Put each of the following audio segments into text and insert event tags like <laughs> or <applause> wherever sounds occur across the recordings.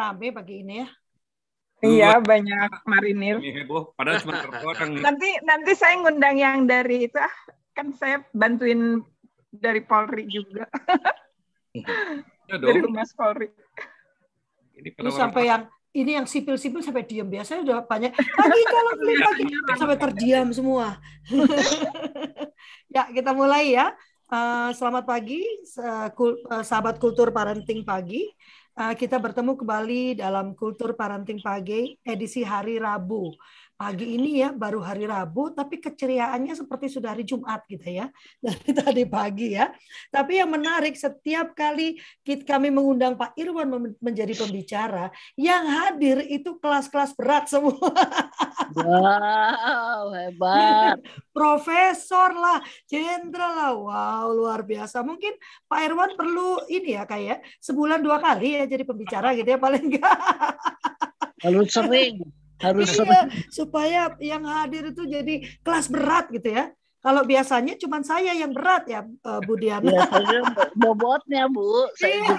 rame pagi ini ya. Iya, banyak marinir. Ini heboh, padahal cuma <laughs> orang. Nanti nanti saya ngundang yang dari itu ah, kan saya bantuin dari Polri juga. <laughs> Ya dari. Humas Polri. Ini pada sampai yang ini yang sipil-sipil sampai diam biasanya udah banyak pagi kalau beli pagi sampai terdiam semua. <laughs> ya kita mulai ya. Eh, selamat pagi eh, kul- eh, sahabat kultur parenting pagi. Eh, kita bertemu kembali dalam kultur parenting pagi edisi hari Rabu. Pagi ini ya baru hari Rabu tapi keceriaannya seperti sudah hari Jumat gitu ya. <laughs> Dari tadi pagi ya. Tapi yang menarik setiap kali kami mengundang Pak Irwan menjadi pembicara, yang hadir itu kelas-kelas berat semua. <laughs> Wow, hebat. Profesor lah, jenderal lah. Wow, luar biasa. Mungkin Pak Irwan perlu ini ya kayak sebulan dua kali ya jadi pembicara gitu ya paling enggak. Harus sering. Harus iya, supaya yang hadir itu jadi kelas berat gitu ya. Kalau biasanya cuma saya yang berat ya, eh, Bu Diana. Biasanya bobotnya, Bu. Saya Iya.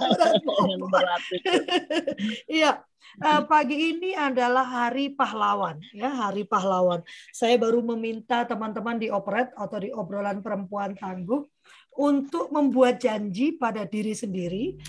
juga <laughs> <laughs> yang berat itu. Iya, eh, pagi ini adalah Hari Pahlawan, ya Hari Pahlawan. Saya baru meminta teman-teman di operet atau di obrolan perempuan tangguh untuk membuat janji pada diri sendiri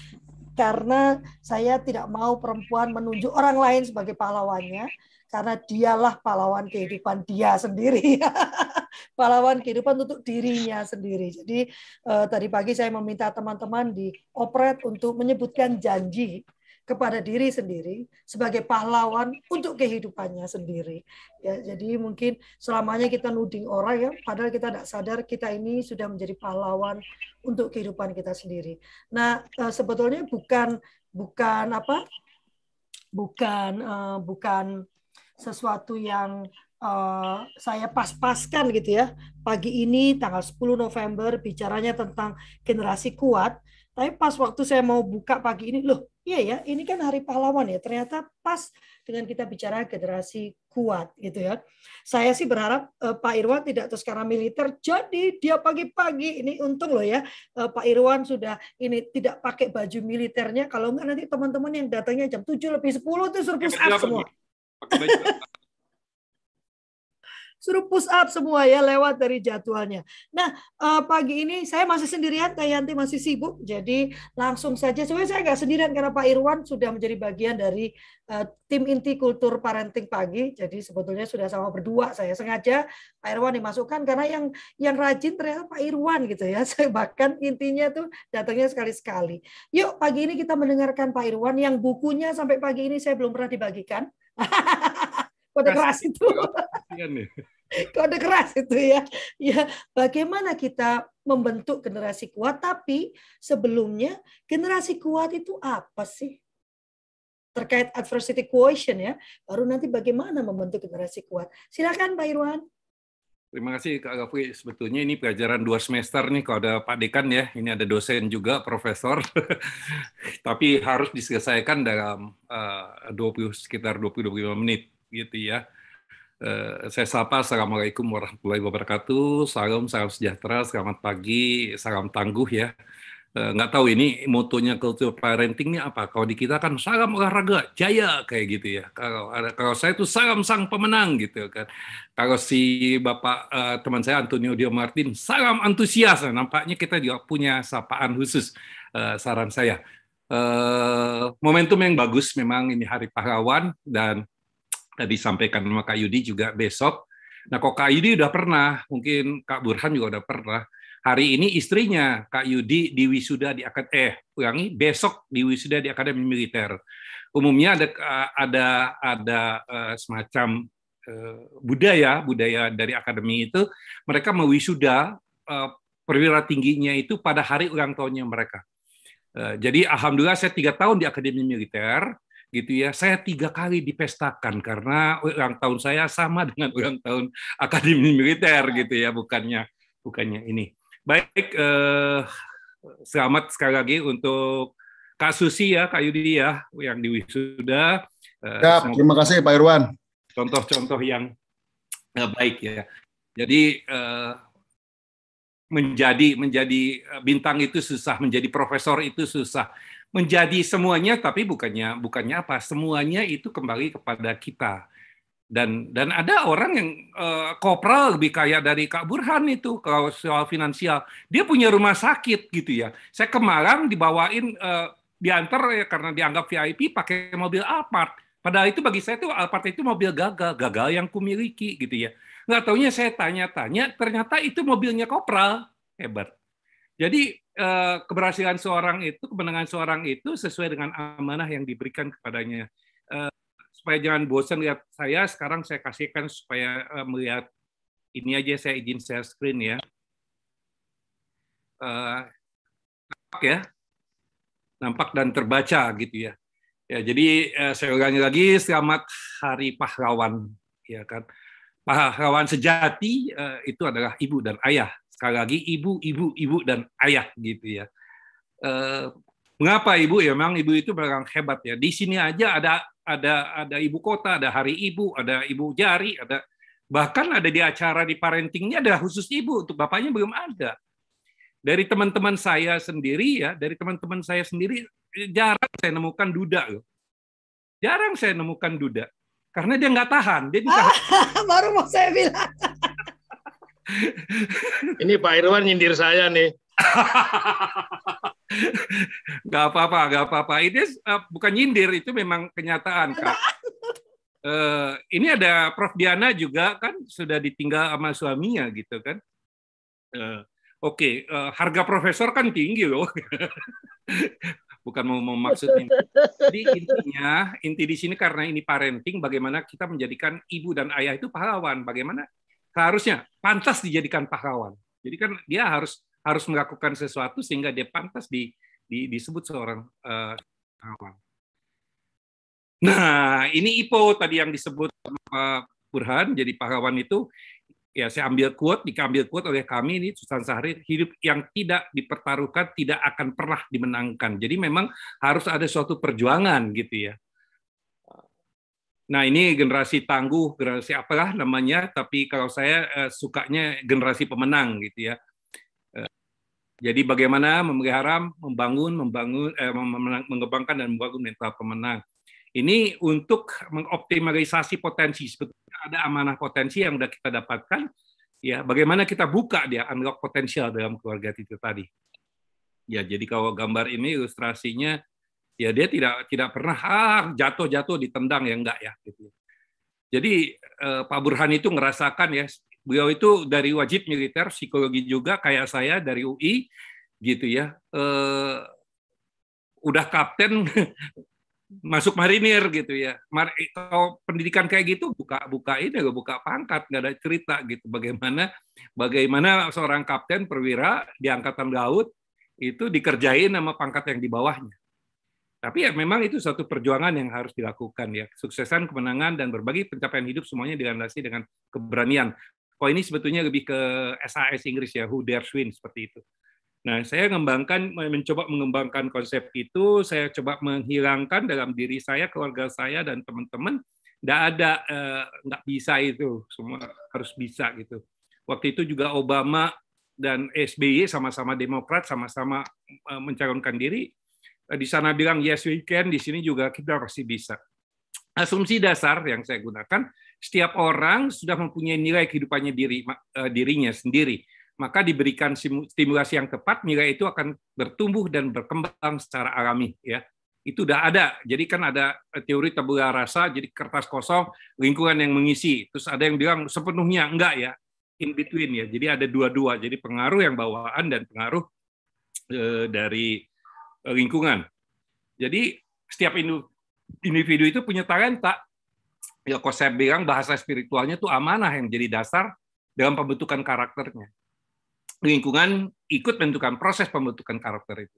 karena saya tidak mau perempuan menunjuk orang lain sebagai pahlawannya karena dialah pahlawan kehidupan dia sendiri. <laughs> pahlawan kehidupan untuk dirinya sendiri. Jadi eh, tadi pagi saya meminta teman-teman di operet untuk menyebutkan janji kepada diri sendiri sebagai pahlawan untuk kehidupannya sendiri. Ya, jadi mungkin selamanya kita nuding orang ya, padahal kita tidak sadar kita ini sudah menjadi pahlawan untuk kehidupan kita sendiri. Nah, eh, sebetulnya bukan bukan apa? Bukan eh, bukan sesuatu yang eh, saya pas-paskan gitu ya. Pagi ini tanggal 10 November bicaranya tentang generasi kuat. Tapi pas waktu saya mau buka pagi ini, loh iya ya, ini kan hari pahlawan ya. Ternyata pas dengan kita bicara generasi kuat gitu ya. Saya sih berharap eh, Pak Irwan tidak terus karena militer, jadi dia pagi-pagi ini untung loh ya eh, Pak Irwan sudah ini tidak pakai baju militernya. Kalau enggak nanti teman-teman yang datangnya jam 7 lebih 10 itu suruh push up semua. Pakai baju. Suruh push up semua ya lewat dari jadwalnya. Nah eh, pagi ini saya masih sendirian, Kak Yanti masih sibuk, jadi langsung saja. Sebenarnya saya nggak sendirian karena Pak Irwan sudah menjadi bagian dari eh, tim inti kultur parenting pagi. Jadi sebetulnya sudah sama berdua. Saya sengaja Pak Irwan dimasukkan karena yang yang rajin ternyata Pak Irwan gitu ya. <laughs> Saya bahkan intinya tuh datangnya sekali-sekali. Yuk pagi ini kita mendengarkan Pak Irwan yang bukunya sampai pagi ini saya belum pernah dibagikan. <laughs> Kode keras itu. Kode keras itu ya. Ya, bagaimana kita membentuk generasi kuat tapi sebelumnya generasi kuat itu apa sih? Terkait adversity quotient ya. Baru nanti bagaimana membentuk generasi kuat. Silakan Pak Irwan. Terima kasih Kak Gafri. Sebetulnya ini pelajaran dua semester nih kalau ada Pak Dekan ya. Ini ada dosen juga, profesor. <laughs> Tapi harus diselesaikan dalam eh, 20 sekitar 20-25 menit gitu ya. Eh, saya sapa Assalamualaikum warahmatullahi wabarakatuh. Salam, salam sejahtera, selamat pagi, salam tangguh ya. Eh, nggak tahu ini motonya kultur parenting ini apa. Kalau di kita kan salam olahraga, jaya kayak gitu ya. Kalau kalau saya itu salam sang pemenang gitu kan. Kalau si Bapak eh, teman saya Antonio Dio Martin, salam antusias. Nah, Nampaknya kita juga punya sapaan khusus saran saya. Eh, momentum yang bagus memang ini Hari Pahlawan dan tadi sampaikan sama Kak Yudi juga besok. Nah, kok Kak Yudi udah pernah, mungkin Kak Burhan juga udah pernah. Hari ini istrinya Kak Yudi di wisuda di akad eh ulangi besok di wisuda di Akademi Militer. Umumnya ada ada ada eh, semacam eh, budaya budaya dari akademi itu mereka mewisuda eh, perwira tingginya itu pada hari ulang tahunnya mereka. Eh, jadi alhamdulillah saya tiga tahun di Akademi Militer gitu ya. Saya tiga kali dipestakan karena ulang tahun saya sama <laughs> dengan ulang tahun Akademi Militer gitu ya, bukannya bukannya ini. Baik, eh, selamat sekali lagi untuk Kak Susi ya, Kak Yudi ya, yang di wisuda. Eh, semoga terima kasih Pak Irwan. contoh-contoh yang eh, baik ya. Jadi eh, menjadi menjadi bintang itu susah, menjadi profesor itu susah, menjadi semuanya tapi bukannya bukannya apa semuanya itu kembali kepada kita. Dan dan ada orang yang uh, kopral lebih kaya dari Kak Burhan itu kalau soal finansial. Dia punya rumah sakit gitu ya. Saya kemarin dibawain uh, diantar ya karena dianggap VIP pakai mobil Alphard. Padahal itu bagi saya itu Alphard itu mobil gagal gagal yang kumiliki gitu ya. Nggak taunya saya tanya-tanya ternyata itu mobilnya kopral. Hebat. Jadi keberhasilan seorang itu, kemenangan seorang itu sesuai dengan amanah yang diberikan kepadanya. Eh, supaya jangan bosan lihat saya, sekarang saya kasihkan supaya eh, melihat ini aja saya izin share screen ya. Nampak ya, nampak dan terbaca gitu ya. Ya, jadi saya ulangi lagi selamat Hari Pahlawan ya kan. Pahlawan sejati itu adalah ibu dan ayah sekali lagi ibu, ibu, ibu dan ayah gitu ya. Eh, mengapa ibu ya? Memang ibu itu memang hebat ya. Di sini aja ada ada ada ibu kota, ada hari ibu, ada ibu jari, ada bahkan ada di acara di parentingnya ada khusus ibu untuk bapaknya belum ada. Dari teman-teman saya sendiri ya, dari teman-teman saya sendiri jarang saya nemukan duda loh. Jarang saya nemukan duda karena dia nggak tahan. Dia <laughs> Baru mau saya bilang. <laughs> Ini Pak Irwan nyindir saya nih. <laughs> gak apa-apa, gak apa-apa. Ini uh, bukan nyindir, itu memang kenyataan, Kak. Uh, <laughs> ini ada Prof. Diana juga kan sudah ditinggal sama suaminya gitu kan. Uh, Oke, okay. uh, harga profesor kan tinggi loh. bukan mau memaksud ini. Jadi intinya, inti di sini karena ini parenting, bagaimana kita menjadikan ibu dan ayah itu pahlawan. Bagaimana seharusnya pantas dijadikan pahlawan. Jadi kan dia harus harus melakukan sesuatu sehingga dia pantas di, di disebut seorang uh, pahlawan. Nah, ini IPO tadi yang disebut uh, Burhan jadi pahlawan itu ya saya ambil quote, diambil quote oleh kami ini Susan Sahri, hidup yang tidak dipertaruhkan tidak akan pernah dimenangkan. Jadi memang harus ada suatu perjuangan gitu ya. Nah ini generasi tangguh, generasi apalah namanya, tapi kalau saya eh, sukanya generasi pemenang gitu ya. Eh, jadi bagaimana memelihara, membangun, membangun, eh, mengembangkan dan membangun mental pemenang. Ini untuk mengoptimalisasi potensi. Sebetulnya ada amanah potensi yang sudah kita dapatkan. Ya, bagaimana kita buka dia unlock potensial dalam keluarga itu tadi. Ya, jadi kalau gambar ini ilustrasinya ya dia tidak tidak pernah ah, jatuh-jatuh ditendang ya enggak ya gitu. Jadi eh, Pak Burhan itu ngerasakan ya beliau itu dari wajib militer psikologi juga kayak saya dari UI gitu ya. Eh, udah kapten <laughs> masuk marinir gitu ya. Mar kalau pendidikan kayak gitu buka buka ini gak buka pangkat nggak ada cerita gitu bagaimana bagaimana seorang kapten perwira di angkatan laut itu dikerjain sama pangkat yang di bawahnya tapi ya memang itu satu perjuangan yang harus dilakukan ya. Suksesan, kemenangan dan berbagi pencapaian hidup semuanya dilandasi dengan keberanian. Kalau ini sebetulnya lebih ke SAS Inggris ya, who dares win seperti itu. Nah, saya mengembangkan, mencoba mengembangkan konsep itu, saya coba menghilangkan dalam diri saya, keluarga saya dan teman-teman, tidak ada, eh, nggak bisa itu, semua harus bisa gitu. Waktu itu juga Obama dan SBY sama-sama Demokrat, sama-sama eh, mencalonkan diri, Eh, di sana bilang yes we can, di sini juga kita pasti bisa. Asumsi dasar yang saya gunakan, setiap orang sudah mempunyai nilai kehidupannya diri eh, dirinya sendiri. Maka diberikan stimulasi yang tepat, nilai itu akan bertumbuh dan berkembang secara alami. Ya, itu udah ada. Jadi kan ada eh, teori tabula rasa, jadi kertas kosong, lingkungan yang mengisi. Terus ada yang bilang sepenuhnya enggak ya, in between ya. Jadi ada dua-dua. Jadi pengaruh yang bawaan dan pengaruh dari lingkungan. Jadi setiap individu itu punya talenta. Ya, saya bilang bahasa spiritualnya itu amanah yang jadi dasar dalam pembentukan karakternya. Lingkungan ikut menentukan proses pembentukan karakter itu.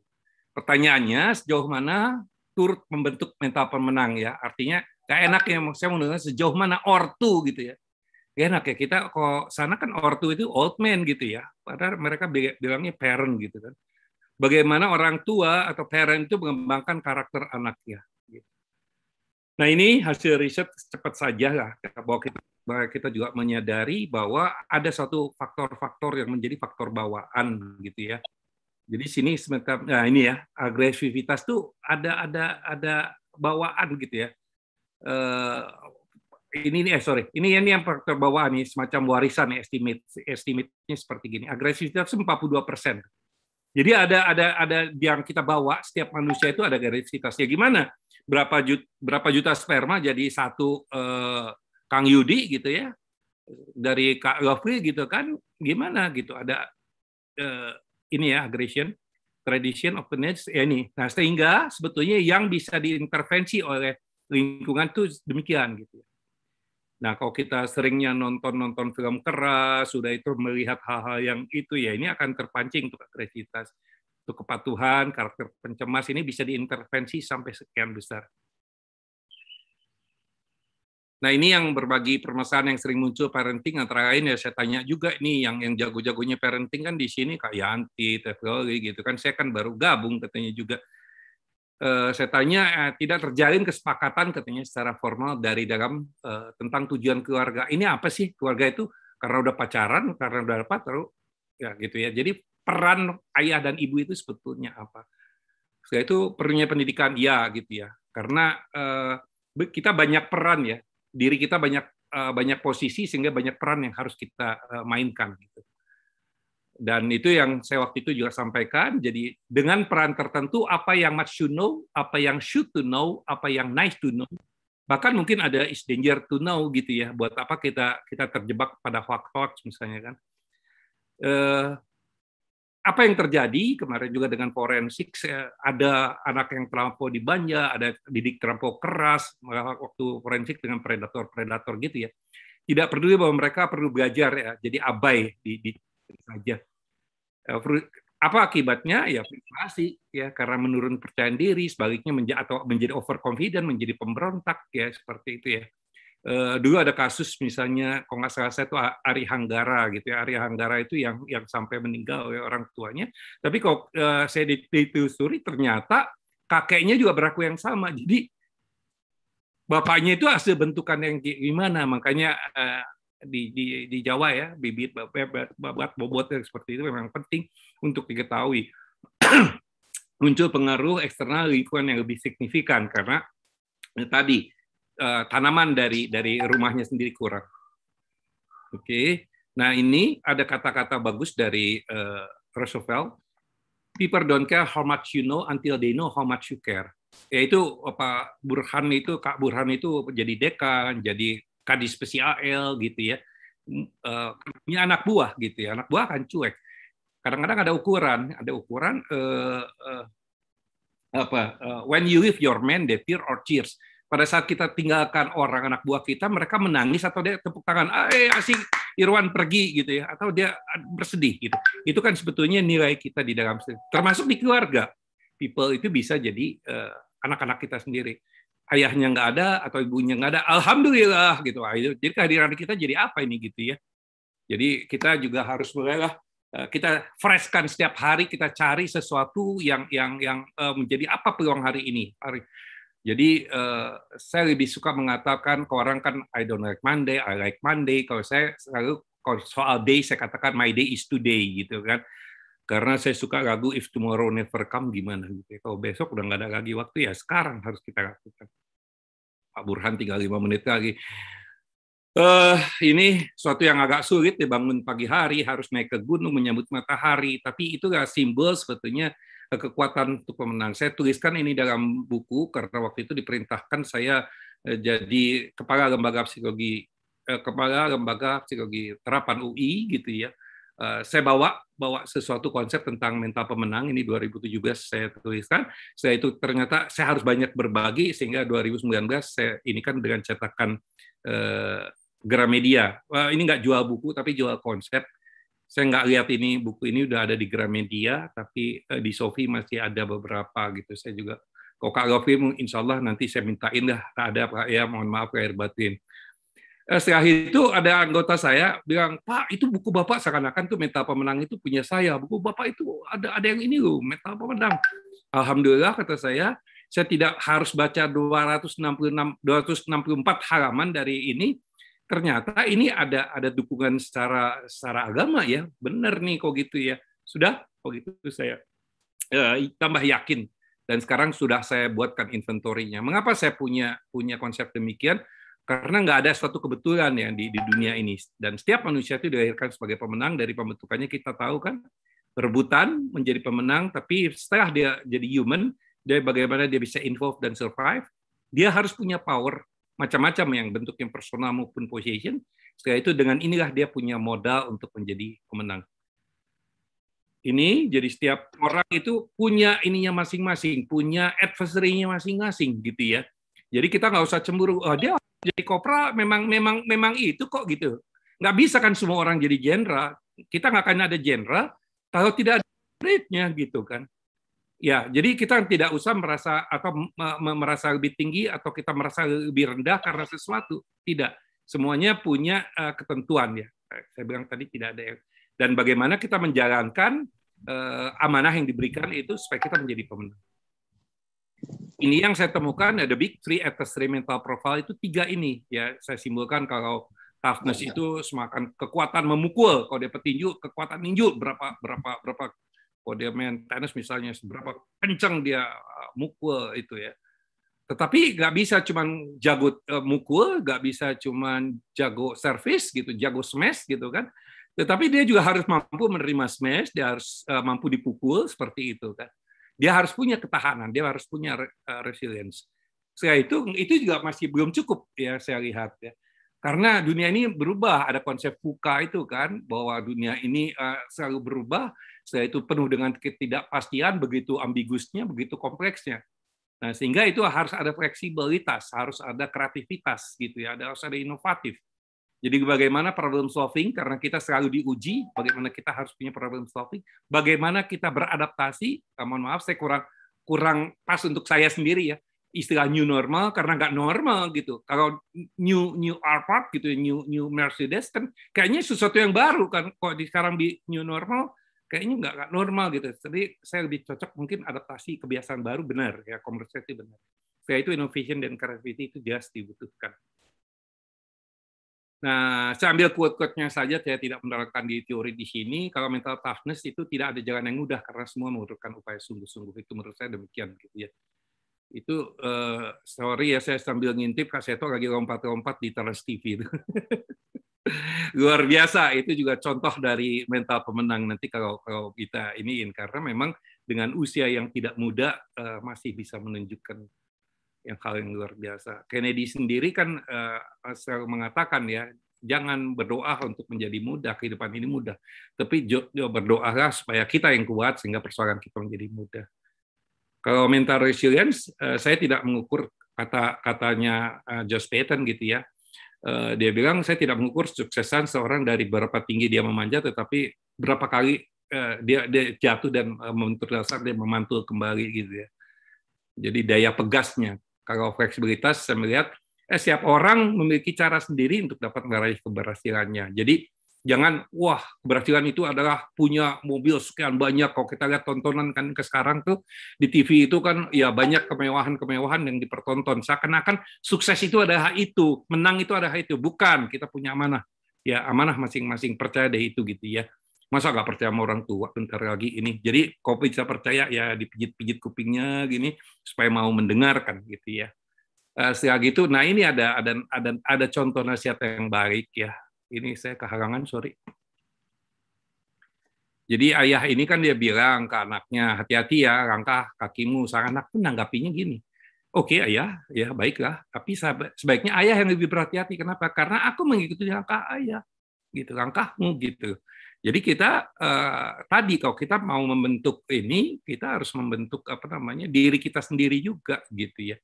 Pertanyaannya sejauh mana turut membentuk mental pemenang ya. Artinya gak enak ya saya dengar sejauh mana ortu gitu ya. Gak enak ya kita kok sana kan ortu itu old man gitu ya. Padahal mereka bilangnya parent gitu kan bagaimana orang tua atau parent itu mengembangkan karakter anaknya. Nah ini hasil riset cepat saja lah bahwa kita, bahwa kita juga menyadari bahwa ada satu faktor-faktor yang menjadi faktor bawaan gitu ya. Jadi sini sementara nah ini ya agresivitas tuh ada ada ada bawaan gitu ya. Eh, ini eh sorry ini ini yang faktor bawaan nih semacam warisan estimate estimate-nya seperti gini agresivitas 42 persen. Jadi ada ada ada yang kita bawa setiap manusia itu ada agresivitas. Ya gimana? Berapa juta berapa juta sperma jadi satu eh, Kang Yudi gitu ya? Dari Kak Gofri gitu kan? Gimana gitu? Ada eh, ini ya aggression tradition openness ya ini. Nah sehingga sebetulnya yang bisa diintervensi oleh lingkungan tuh demikian gitu nah kalau kita seringnya nonton nonton film keras sudah itu melihat hal-hal yang itu ya ini akan terpancing untuk agresivitas untuk kepatuhan karakter pencemas ini bisa diintervensi sampai sekian besar Nah ini yang berbagi permasalahan yang sering muncul parenting antara lain ya saya tanya juga nih yang yang jago-jagonya parenting kan di sini Kak Yanti, Teflori gitu kan saya kan baru gabung katanya juga. Uh, saya tanya eh, tidak terjalin kesepakatan katanya secara formal dari dalam uh, tentang tujuan keluarga. Ini apa sih keluarga itu? Karena udah pacaran, karena udah dapat, terus ya gitu ya. Jadi peran ayah dan ibu itu sebetulnya apa? Setelah itu perlunya pendidikan ya gitu ya. Karena uh, kita banyak peran ya diri kita banyak uh, banyak posisi sehingga banyak peran yang harus kita uh, mainkan gitu. Dan itu yang saya waktu itu juga sampaikan. Jadi dengan peran tertentu apa yang must you know, apa yang should to know, apa yang nice to know, bahkan mungkin ada is danger to know gitu ya. Buat apa kita kita terjebak pada hoax-hoax misalnya kan. Uh, apa yang terjadi kemarin juga dengan forensik ada anak yang terlampau dibanja, ada didik terlampau keras waktu forensik dengan predator-predator gitu ya. Tidak peduli bahwa mereka perlu belajar ya, jadi abai di, di saja. Eh, apa akibatnya? Ya frustrasi ya karena menurun percaya diri, sebaliknya menjadi atau menjadi overconfident, menjadi pemberontak ya seperti itu ya. Uh, dulu ada kasus misalnya kalau nggak salah saya itu Ari Hanggara gitu ya Ari Hanggara itu yang yang sampai meninggal oleh orang tuanya tapi kalau uh, saya ditelusuri ternyata kakeknya juga berlaku yang sama jadi bapaknya itu hasil bentukan yang gimana makanya di, di di Jawa ya bibit babat bobot seperti itu memang penting untuk diketahui <clears throat> muncul pengaruh eksternal lingkungan yang lebih signifikan karena tadi uh, tanaman dari dari rumahnya sendiri kurang. Oke, okay. nah ini ada kata-kata bagus dari uh, Roosevelt. People don't care how much you know until they know how much you care. Yaitu apa Burhan itu Kak Burhan itu jadi dekan, jadi kadis PCAL gitu ya. Uh, punya anak buah gitu ya. Anak buah kan cuek. Kadang-kadang ada ukuran, ada ukuran uh, uh, apa uh, when you leave your man they fear or cheers pada saat kita tinggalkan orang anak buah kita, mereka menangis atau dia tepuk tangan, eh asik Irwan pergi gitu ya, atau dia bersedih gitu. Itu kan sebetulnya nilai kita di dalam termasuk di keluarga. People itu bisa jadi uh, anak-anak kita sendiri. Ayahnya nggak ada atau ibunya nggak ada, alhamdulillah gitu. Jadi kehadiran kita jadi apa ini gitu ya. Jadi kita juga harus mulailah eh, kita freshkan setiap hari kita cari sesuatu yang yang yang eh, menjadi apa peluang hari ini jadi uh, saya lebih suka mengatakan ke orang kan I don't like Monday, I like Monday. Kalau saya selalu kalau soal day saya katakan my day is today gitu kan. Karena saya suka lagu If Tomorrow Never Come gimana gitu. Ya. Kalau besok udah nggak ada lagi waktu ya sekarang harus kita lakukan. Pak Burhan tinggal lima menit lagi. Uh, ini suatu yang agak sulit dibangun pagi hari, harus naik ke gunung menyambut matahari, tapi itu gak simbol sebetulnya kekuatan untuk pemenang. Saya tuliskan ini dalam buku karena waktu itu diperintahkan saya eh, jadi kepala lembaga psikologi eh, kepala lembaga psikologi terapan UI gitu ya. Eh, saya bawa bawa sesuatu konsep tentang mental pemenang ini 2017 saya tuliskan. Saya itu ternyata saya harus banyak berbagi sehingga 2019 saya ini kan dengan cetakan eh, Gramedia. Ini nggak jual buku tapi jual konsep saya nggak lihat ini buku ini udah ada di Gramedia, tapi uh, di Sofi masih ada beberapa gitu. Saya juga kalau Kak Lofi, insya nanti saya mintain dah ada Pak ya, mohon maaf lahir batin. Uh, setelah itu ada anggota saya bilang, Pak itu buku Bapak seakan-akan tuh mental pemenang itu punya saya. Buku Bapak itu ada ada yang ini loh, mental pemenang. Alhamdulillah kata saya, saya tidak harus baca 266 264 halaman dari ini, ternyata ini ada ada dukungan secara secara agama ya benar nih kok gitu ya sudah kok gitu saya eh, tambah yakin dan sekarang sudah saya buatkan inventorinya. Mengapa saya punya punya konsep demikian? Karena nggak ada suatu kebetulan ya di, di dunia ini. Dan setiap manusia itu dilahirkan sebagai pemenang dari pembentukannya kita tahu kan rebutan menjadi pemenang, tapi setelah dia jadi human, dia bagaimana dia bisa involve dan survive, dia harus punya power macam-macam yang bentuknya personal maupun position. Setelah itu dengan inilah dia punya modal untuk menjadi pemenang ini jadi setiap orang itu punya ininya masing-masing, punya adversary-nya masing-masing gitu ya. Jadi kita nggak usah cemburu, oh dia jadi kopra memang memang memang itu kok gitu. Nggak bisa kan semua orang jadi jenderal. Kita nggak akan ada jenderal kalau tidak ada grade-nya gitu kan. Ya, jadi kita tidak usah merasa atau merasa lebih tinggi atau kita merasa lebih rendah karena sesuatu. Tidak. Semuanya punya uh, ketentuan ya. Saya bilang tadi tidak ada yang dan bagaimana kita menjalankan uh, amanah yang diberikan itu supaya kita menjadi pemenang. Ini yang saya temukan ada big three three mental profile itu tiga ini. Ya saya simpulkan kalau toughness itu semakan kekuatan memukul. Kalau dia petinju kekuatan ninju. Berapa berapa berapa kalau dia main tenis misalnya seberapa kencang dia eh, mukul itu ya. Tetapi nggak bisa cuma jago uh, mukul nggak bisa cuma jago service gitu jago smash gitu kan. Tetapi dia juga harus mampu menerima smash, dia harus uh, mampu dipukul seperti itu kan. Dia harus punya ketahanan, dia harus punya uh, resilience. Setelah itu itu juga masih belum cukup ya saya lihat ya. Karena dunia ini berubah, ada konsep fuka itu kan bahwa dunia ini uh, selalu berubah, setelah itu penuh dengan ketidakpastian, begitu ambigusnya, begitu kompleksnya. Nah, sehingga itu harus ada fleksibilitas, harus ada kreativitas gitu ya, harus ada inovatif. Jadi bagaimana problem solving karena kita selalu diuji, bagaimana kita harus punya problem solving, bagaimana kita beradaptasi. Ah, mohon maaf, saya kurang kurang pas untuk saya sendiri ya istilah new normal karena nggak normal gitu. Kalau new new Alphard gitu, new new Mercedes kan kayaknya sesuatu yang baru kan. Kok di sekarang di new normal kayaknya nggak nggak normal gitu. Jadi saya lebih cocok mungkin adaptasi kebiasaan baru benar ya komersial benar. Saya itu innovation dan creativity itu jelas dibutuhkan. Nah, saya ambil quote-quote-nya saja, saya tidak menerangkan di teori di sini. Kalau mental toughness itu tidak ada jalan yang mudah karena semua memerlukan upaya sungguh-sungguh. Itu menurut saya demikian gitu ya. Itu uh, sorry ya saya sambil ngintip Kak Seto lagi lompat-lompat di Trans TV. <laughs> Luar biasa, itu juga contoh dari mental pemenang nanti kalau kalau kita iniin karena memang dengan usia yang tidak muda uh, masih bisa menunjukkan yang hal yang luar biasa. Kennedy sendiri kan uh, mengatakan ya, jangan berdoa untuk menjadi mudah, kehidupan ini mudah. Tapi berdoalah supaya kita yang kuat sehingga persoalan kita menjadi mudah. Kalau mental resilience, uh, saya tidak mengukur kata katanya uh, Josh Payton gitu ya. Uh, dia bilang saya tidak mengukur suksesan seorang dari berapa tinggi dia memanjat, tetapi berapa kali uh, dia dia jatuh dan uh, dasar dia memantul kembali gitu ya. Jadi daya pegasnya kalau fleksibilitas saya melihat eh, setiap orang memiliki cara sendiri untuk dapat meraih keberhasilannya. Jadi jangan wah keberhasilan itu adalah punya mobil sekian banyak. Kalau kita lihat tontonan kan ke sekarang tuh di TV itu kan ya banyak kemewahan-kemewahan yang dipertonton. Seakan-akan sukses itu adalah itu, menang itu adalah itu. Bukan, kita punya amanah. Ya amanah masing-masing percaya deh itu gitu ya masa nggak percaya sama orang tua? Bentar lagi ini. Jadi kau bisa percaya ya dipijit-pijit kupingnya gini supaya mau mendengarkan gitu ya. Uh, setelah gitu nah ini ada ada ada ada contoh nasihat yang baik ya. Ini saya kehalangan sorry. Jadi ayah ini kan dia bilang ke anaknya hati-hati ya langkah kakimu. Sang anak pun nanggapinya gini. Oke okay, ayah, ya baiklah. Tapi sebaiknya ayah yang lebih berhati-hati. Kenapa? Karena aku mengikuti langkah ayah, gitu langkahmu gitu. Jadi kita eh, tadi kalau kita mau membentuk ini, kita harus membentuk apa namanya diri kita sendiri juga gitu ya.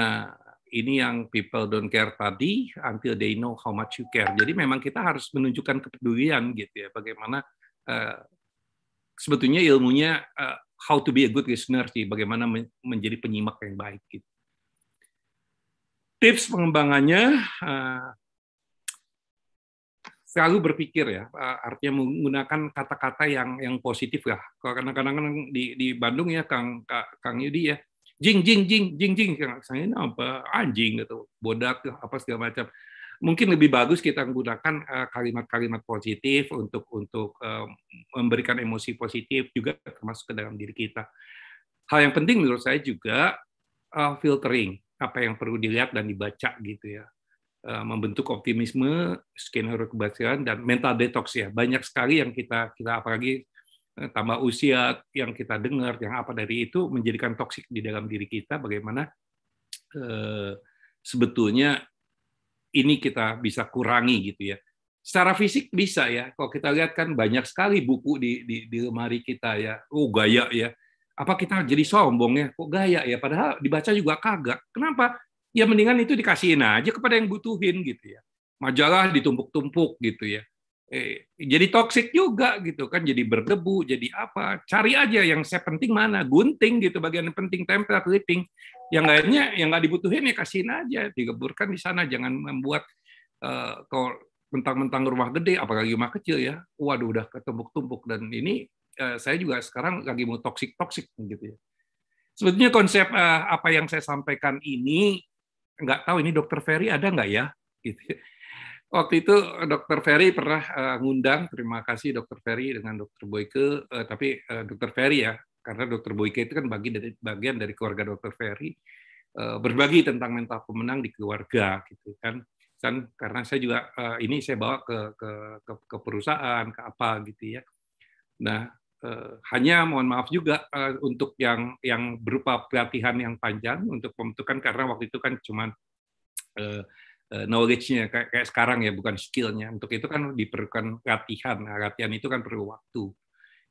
Nah ini yang people don't care tadi until they know how much you care. Jadi memang kita harus menunjukkan kepedulian gitu ya. Bagaimana eh, sebetulnya ilmunya eh, how to be a good listener sih. Bagaimana menjadi penyimak yang baik gitu. Tips pengembangannya eh, selalu berpikir ya, artinya menggunakan kata-kata yang yang positif lah. Kalau kadang-kadang di di Bandung ya Kang Kang Yudi ya, jing jing jing jing jing, saya ini apa anjing gitu, bodak apa segala macam. mungkin lebih bagus kita menggunakan eh, kalimat-kalimat positif untuk untuk eh, memberikan emosi positif juga termasuk ke dalam diri kita. Hal yang penting menurut saya juga eh, filtering apa yang perlu dilihat dan dibaca gitu ya. Membentuk optimisme, skenario kebahagiaan dan mental detox ya. Banyak sekali yang kita kita apalagi tambah usia yang kita dengar yang apa dari itu menjadikan toksik di dalam diri kita bagaimana sebetulnya ini kita bisa kurangi gitu ya. Secara fisik bisa ya. Kalau kita lihat kan banyak sekali buku di di, di lemari kita ya. Oh gaya ya. Apa kita jadi sombong ya? Kok gaya ya? Padahal dibaca juga kagak. Kenapa? Ya mendingan itu dikasihin aja kepada yang butuhin gitu ya. Majalah ditumpuk-tumpuk gitu ya. Eh, jadi toksik juga gitu kan. Jadi berdebu jadi apa. Cari aja yang saya penting mana. Gunting gitu. Bagian yang penting tempel clipping yang lainnya yang nggak dibutuhin ya kasihin aja. Digeburkan di sana. Jangan membuat uh, kalau mentang-mentang rumah gede apalagi rumah kecil ya. Waduh udah ketumpuk-tumpuk. Dan ini uh, saya juga sekarang lagi mau toksik toksik gitu ya. Sebetulnya konsep uh, apa yang saya sampaikan ini nggak tahu ini dokter Ferry ada nggak ya? Gitu. Waktu itu dokter Ferry pernah uh, ngundang terima kasih dokter Ferry dengan dokter Boyke uh, tapi uh, dokter Ferry ya karena dokter Boyke itu kan bagi dari bagian dari keluarga dokter Ferry uh, berbagi tentang mental pemenang di keluarga gitu kan. Kan karena saya juga uh, ini saya bawa ke, ke ke ke perusahaan ke apa gitu ya. Nah hanya mohon maaf juga uh, untuk yang yang berupa pelatihan yang panjang untuk pembentukan karena waktu itu kan cuma uh, knowledge-nya kayak, kayak sekarang ya bukan skill-nya. Untuk itu kan diperlukan latihan. Nah, latihan itu kan perlu waktu.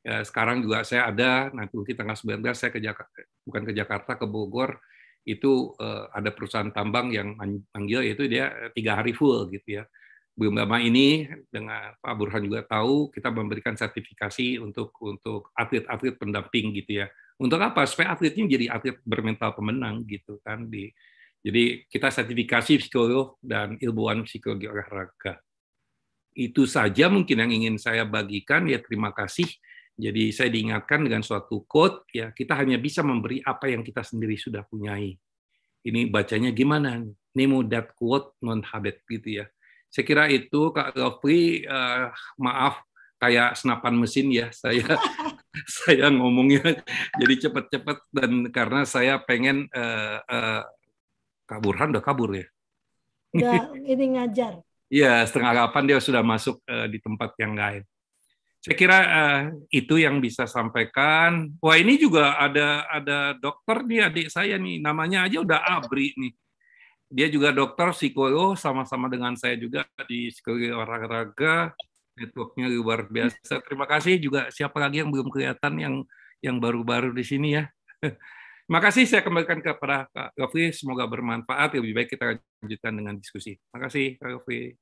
Ya, sekarang juga saya ada nanti mungkin tanggal 19 saya ke Jakarta bukan ke Jakarta ke Bogor. Itu uh, ada perusahaan tambang yang manggil yaitu dia tiga hari full gitu ya belum lama ini dengan Pak Burhan juga tahu kita memberikan sertifikasi untuk untuk atlet-atlet pendamping gitu ya untuk apa supaya atletnya jadi atlet bermental pemenang gitu kan di jadi kita sertifikasi psikolog dan ilmuwan psikologi olahraga itu saja mungkin yang ingin saya bagikan ya terima kasih jadi saya diingatkan dengan suatu quote ya kita hanya bisa memberi apa yang kita sendiri sudah punyai. Ini bacanya gimana? Nemo that quote non habit gitu ya. Saya kira itu Kak Gafri uh, maaf kayak senapan mesin ya <laughs> saya saya ngomongnya jadi cepat-cepat dan karena saya pengen uh, uh, Kak Burhan udah kabur ya. Udah ini ngajar. <laughs> Iya, setengah delapan dia sudah masuk uh, di tempat yang lain. Saya kira uh, itu yang bisa sampaikan. Wah ini juga ada ada dokter nih adik saya nih, namanya aja udah Abri nih. Dia juga dokter psikolog, sama-sama dengan saya juga di psikologi olahraga. Networknya luar biasa. Terima kasih juga siapa lagi yang belum kelihatan yang yang baru-baru di sini ya. <laughs> Terima kasih saya kembalikan kepada Kak Gafri. Semoga bermanfaat. Lebih baik kita lanjutkan dengan diskusi. Terima kasih Kak Gafri.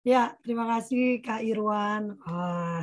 Ya, terima kasih Kak Irwan. Ah.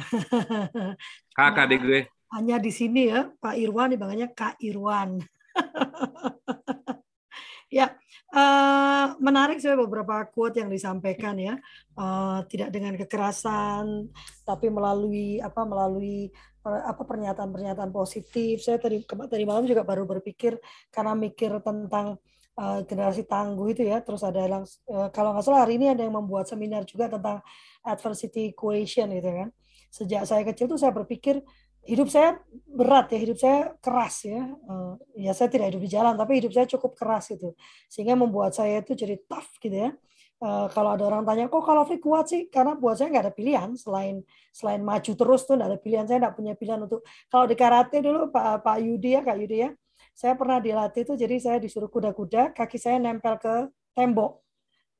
<laughs> Kakak nah, gue. Hanya di sini ya, Pak Irwan dipanggilnya Kak Irwan. <laughs> ya, uh, menarik saya beberapa quote yang disampaikan ya. Uh, tidak dengan kekerasan, tapi melalui apa melalui apa pernyataan-pernyataan positif. Saya tadi tadi malam juga baru berpikir karena mikir tentang uh, generasi tangguh itu ya. Terus ada yang uh, kalau nggak salah hari ini ada yang membuat seminar juga tentang adversity equation gitu kan. Sejak saya kecil tuh saya berpikir hidup saya berat ya, hidup saya keras ya. Uh, ya saya tidak hidup di jalan, tapi hidup saya cukup keras itu. Sehingga membuat saya itu jadi tough gitu ya. Uh, kalau ada orang tanya, kok kalau Fik kuat sih? Karena buat saya nggak ada pilihan selain selain maju terus tuh nggak ada pilihan. Saya nggak punya pilihan untuk kalau di karate dulu Pak Pak Yudi ya Kak Yudi ya, saya pernah dilatih itu jadi saya disuruh kuda-kuda, kaki saya nempel ke tembok.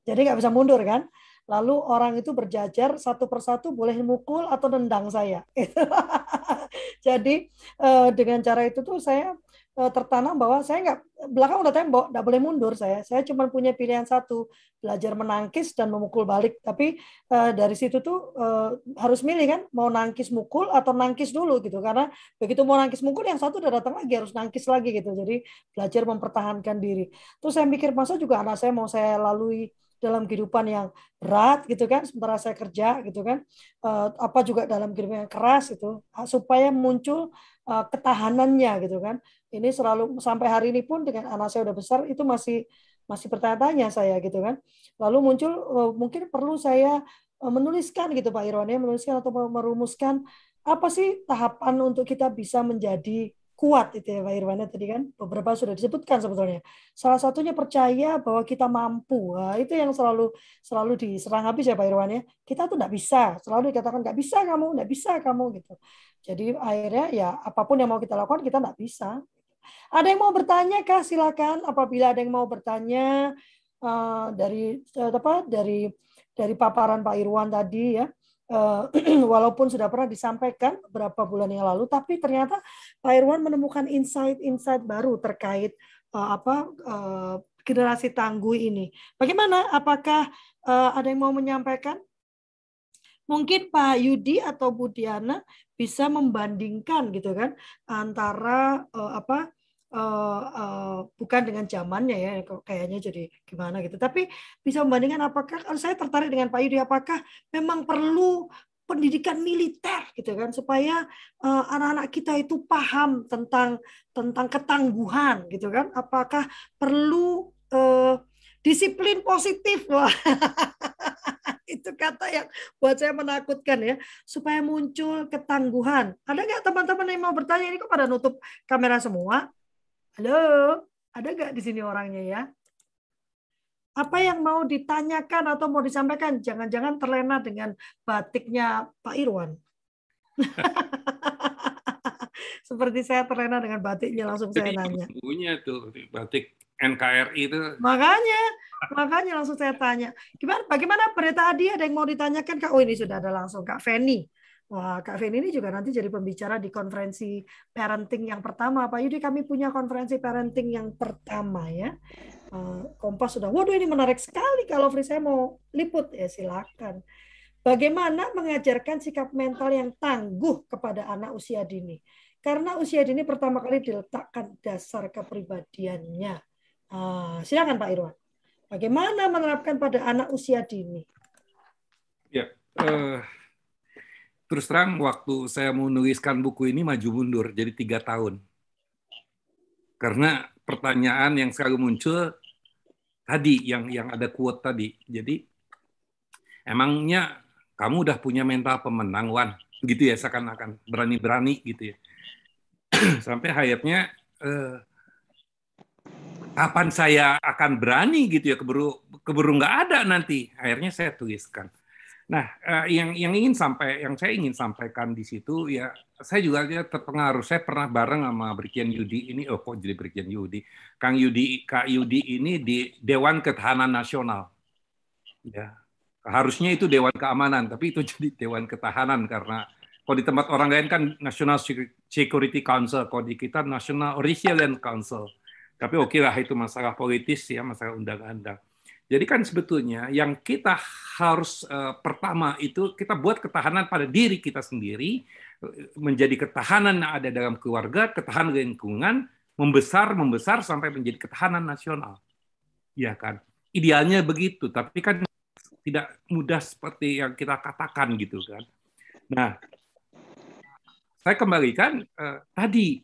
Jadi nggak bisa mundur kan. Lalu orang itu berjajar satu persatu boleh mukul atau nendang saya. <laughs> Jadi eh, dengan cara itu tuh saya Eh, tertanam bahwa saya nggak belakang udah tembok, nggak boleh mundur saya. Saya cuma punya pilihan satu, belajar menangkis dan memukul balik. Tapi uh, dari situ tuh uh, harus milih kan, mau nangkis mukul atau nangkis dulu gitu. Karena begitu mau nangkis mukul, yang satu udah datang lagi harus nangkis lagi gitu. Jadi belajar mempertahankan diri. Terus saya mikir masa juga anak saya mau saya lalui dalam kehidupan yang berat gitu kan sementara saya kerja gitu kan uh, apa juga dalam kehidupan yang keras itu supaya muncul uh, ketahanannya gitu kan ini selalu sampai hari ini pun dengan anak saya udah besar itu masih masih bertanya-tanya saya gitu kan. Lalu muncul uh, mungkin perlu saya uh, menuliskan gitu Pak Irwan ya, menuliskan atau merumuskan apa sih tahapan untuk kita bisa menjadi kuat itu ya Pak Irwan ya, tadi kan beberapa sudah disebutkan sebetulnya. Salah satunya percaya bahwa kita mampu. Nah, itu yang selalu selalu diserang habis ya Pak Irwan ya. Kita tuh nggak bisa, selalu dikatakan nggak bisa kamu, nggak bisa kamu gitu. Jadi akhirnya ya apa pun yang mau kita lakukan kita nggak bisa. Ada yang mau bertanya kah? Silakan. Apabila ada yang mau bertanya uh, dari uh, apa dari dari paparan Pak Irwan tadi ya, uh, <clears throat> walaupun sudah pernah disampaikan beberapa bulan yang lalu, tapi ternyata Pak Irwan menemukan insight-insight baru terkait uh, apa uh, generasi tangguh ini. Bagaimana? Apakah uh, ada yang mau menyampaikan? Mungkin Pak Yudi atau Bu Diana bisa membandingkan gitu kan antara uh, apa uh, bukan dengan zamannya ya kayaknya jadi gimana gitu. Tapi bisa membandingkan apakah saya tertarik dengan Pak Yudi apakah memang perlu pendidikan militer gitu kan supaya anak-anak uh, kita itu paham tentang tentang ketangguhan gitu kan. Apakah perlu uh, disiplin positif? Wah <laughs> itu kata yang buat saya menakutkan ya. Supaya muncul ketangguhan. Ada nggak teman-teman yang mau bertanya? Ini kok pada nutup kamera semua Halo, ada nggak di sini orangnya ya? Apa yang mau ditanyakan atau mau disampaikan? Jangan-jangan terlena dengan batiknya Pak Irwan. <laughs> Seperti saya terlena dengan batiknya langsung saya nanya. Punya tuh batik NKRI itu. Makanya, makanya langsung saya tanya. Gimana? Bagaimana berita Adi ada yang mau ditanyakan Kak? Oh ini sudah ada langsung Kak Feni. Wah, Kak Feni ini juga nanti jadi pembicara di konferensi parenting yang pertama. Pak Yudi, kami punya konferensi parenting yang pertama ya. Eh, Kompas sudah, waduh ini menarik sekali kalau Fri saya mau liput ya silakan. Bagaimana mengajarkan sikap mental yang tangguh kepada anak usia dini? Karena usia dini pertama kali diletakkan dasar kepribadiannya. Uh, silakan Pak Irwan. Bagaimana menerapkan pada anak usia dini? Ya, uh, terus terang waktu saya menuliskan buku ini maju mundur. Jadi tiga tahun. Karena pertanyaan yang selalu muncul tadi yang yang ada quote tadi. Jadi emangnya kamu udah punya mental pemenang Wan? Gitu ya seakan-akan. Berani-berani gitu ya. <clears throat> Sampai akhirnya eh, kapan saya akan berani gitu ya? Keburu keburu nggak ada nanti. Akhirnya saya tuliskan Nah, eh, yang yang ingin sampai yang saya ingin sampaikan di situ ya saya juga terpengaruh. Saya pernah bareng sama Brigjen Yudi ini oh kok jadi Brigjen Yudi. Kang Yudi Kak Yudi ini di Dewan Ketahanan Nasional. Ya. Harusnya itu Dewan Keamanan, tapi itu <laughs> jadi Dewan Ketahanan karena kalau di tempat orang lain kan National Security Council, kalau di kita National Resilience Council. Tapi oke okay lah itu masalah politis ya, masalah undang-undang. Jadi kan sebetulnya yang kita harus uh, pertama itu kita buat ketahanan pada diri kita sendiri, menjadi ketahanan yang ada dalam keluarga, ketahanan lingkungan, membesar membesar sampai menjadi ketahanan nasional. Ya kan? Idealnya begitu, tapi kan tidak mudah seperti yang kita katakan gitu kan. Nah, saya kembalikan uh, tadi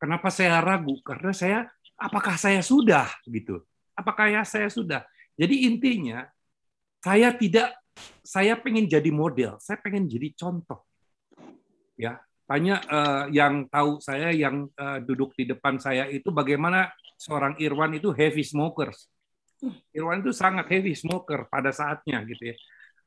kenapa saya ragu karena saya apakah saya sudah gitu apakah ya saya sudah? Jadi intinya saya tidak saya pengen jadi model, saya pengen jadi contoh. Ya, tanya uh, yang tahu saya yang uh, duduk di depan saya itu bagaimana seorang Irwan itu heavy smokers. Irwan itu sangat heavy smoker pada saatnya gitu ya.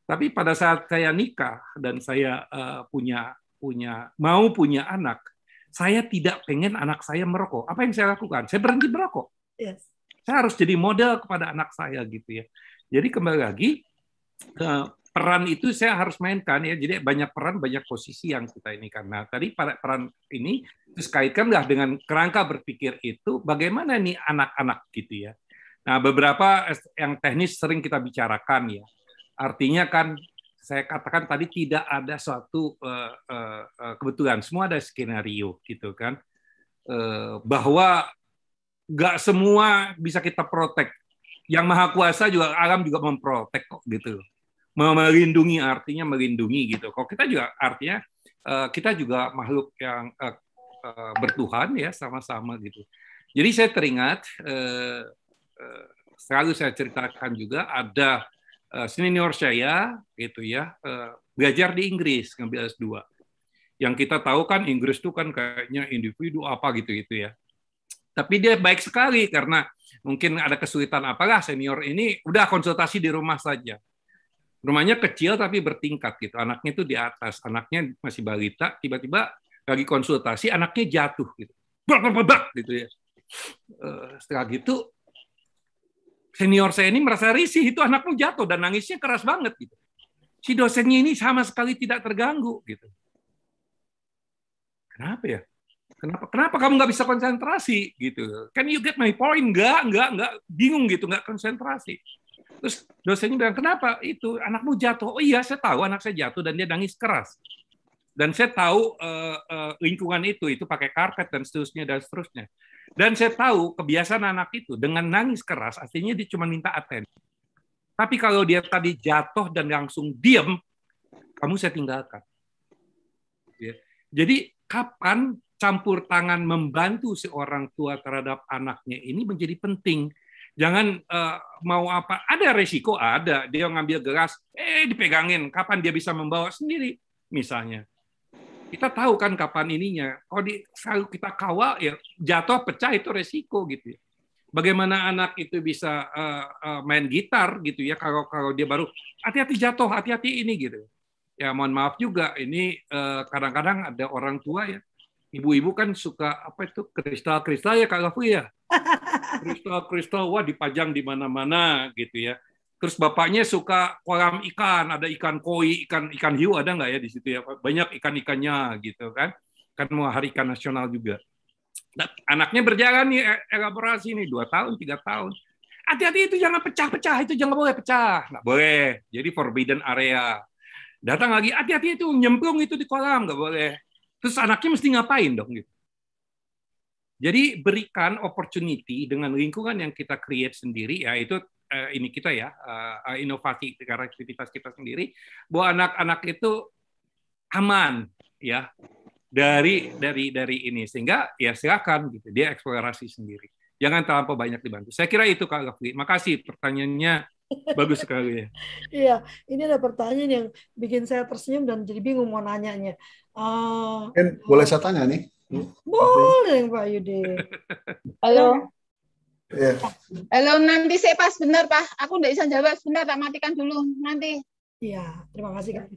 Tapi pada saat saya nikah dan saya uh, punya punya mau punya anak, saya tidak pengen anak saya merokok. Apa yang saya lakukan? Saya berhenti merokok. Yes. Saya harus jadi model kepada anak saya gitu ya. Jadi kembali lagi peran itu saya harus mainkan ya. Jadi banyak peran, banyak posisi yang kita ini karena tadi pada peran ini terus kaitkanlah dengan kerangka berpikir itu bagaimana nih anak-anak gitu ya. Nah, beberapa yang teknis sering kita bicarakan ya. Artinya kan saya katakan tadi tidak ada suatu uh, uh, kebetulan, semua ada skenario gitu kan. Uh, bahwa nggak semua bisa kita protek. Yang maha kuasa juga alam juga memprotek kok gitu. Melindungi artinya melindungi gitu. Kok kita juga artinya eh, kita juga makhluk yang eh, eh, bertuhan ya sama-sama gitu. Jadi saya teringat selalu saya ceritakan juga ada senior saya gitu ya belajar di Inggris ngambil S2. Yang kita tahu kan Inggris itu kan kayaknya individu apa gitu gitu ya. Tapi dia baik sekali karena mungkin ada kesulitan apalah senior ini udah konsultasi di rumah saja. Rumahnya kecil tapi bertingkat gitu. Anaknya itu di atas, anaknya masih balita, tiba-tiba lagi konsultasi anaknya jatuh gitu. Bak, bak, gitu ya. Eh, setelah gitu senior saya ini merasa risih itu anakmu jatuh dan nangisnya keras banget gitu. Si dosennya ini sama sekali tidak terganggu gitu. Kenapa ya? Kenapa kenapa kamu nggak bisa konsentrasi gitu? Can you get my point? Enggak, enggak, enggak bingung gitu, enggak konsentrasi. Terus dosennya bilang, kenapa itu anakmu jatuh? Oh iya, saya tahu anak saya jatuh dan dia nangis keras. Dan saya tahu uh, uh, lingkungan itu, itu pakai karpet dan seterusnya dan seterusnya. Dan saya tahu kebiasaan anak itu dengan nangis keras, artinya dia cuma minta atensi. Tapi kalau dia tadi jatuh dan langsung diam, kamu saya tinggalkan. Ya. Jadi kapan campur tangan membantu seorang tua terhadap anaknya ini menjadi penting. Jangan uh, mau apa, ada resiko, ada. Dia ngambil gelas, eh dipegangin, kapan dia bisa membawa sendiri, misalnya. Kita tahu kan kapan ininya. Kalau di, selalu kita kawal, ya jatuh, pecah itu resiko gitu ya. Bagaimana anak itu bisa uh, uh, main gitar gitu ya, kalau kalau dia baru hati-hati jatuh, hati-hati ini gitu. Ya mohon maaf juga, ini kadang-kadang uh, ada orang tua ya, ibu-ibu kan suka apa itu kristal-kristal ya Kak Gafu ya. <laughs> Kristal-kristal wah dipajang di mana-mana gitu ya. Terus bapaknya suka kolam ikan, ada ikan koi, ikan ikan hiu ada nggak ya di situ ya? Banyak ikan-ikannya gitu kan. Kan mau hari ikan nasional juga. Nah, anaknya berjalan nih e, elaborasi nih dua tahun, tiga tahun. Hati-hati itu jangan pecah-pecah, itu jangan boleh pecah, nggak boleh. Jadi forbidden area. Datang lagi, hati-hati itu nyemplung itu di kolam, nggak boleh Terus anaknya mesti ngapain dong gitu. Jadi berikan opportunity dengan lingkungan yang kita create sendiri ya itu uh, ini kita ya uh, inovasi kreativitas kita sendiri bahwa anak-anak itu aman ya dari dari dari ini. Sehingga ya silakan gitu dia eksplorasi sendiri. Jangan terlalu banyak dibantu. Saya kira itu kak Gafri makasih pertanyaannya bagus sekali ya iya ini ada pertanyaan yang bikin saya tersenyum dan jadi bingung mau nanyanya Uh, boleh saya tanya nih? Boleh Pak Yudi. Halo. Yeah. Halo, nanti saya pas benar Pak. Aku tidak bisa jawab. Sebentar, tak matikan dulu. Nanti. Iya, terima kasih Kak.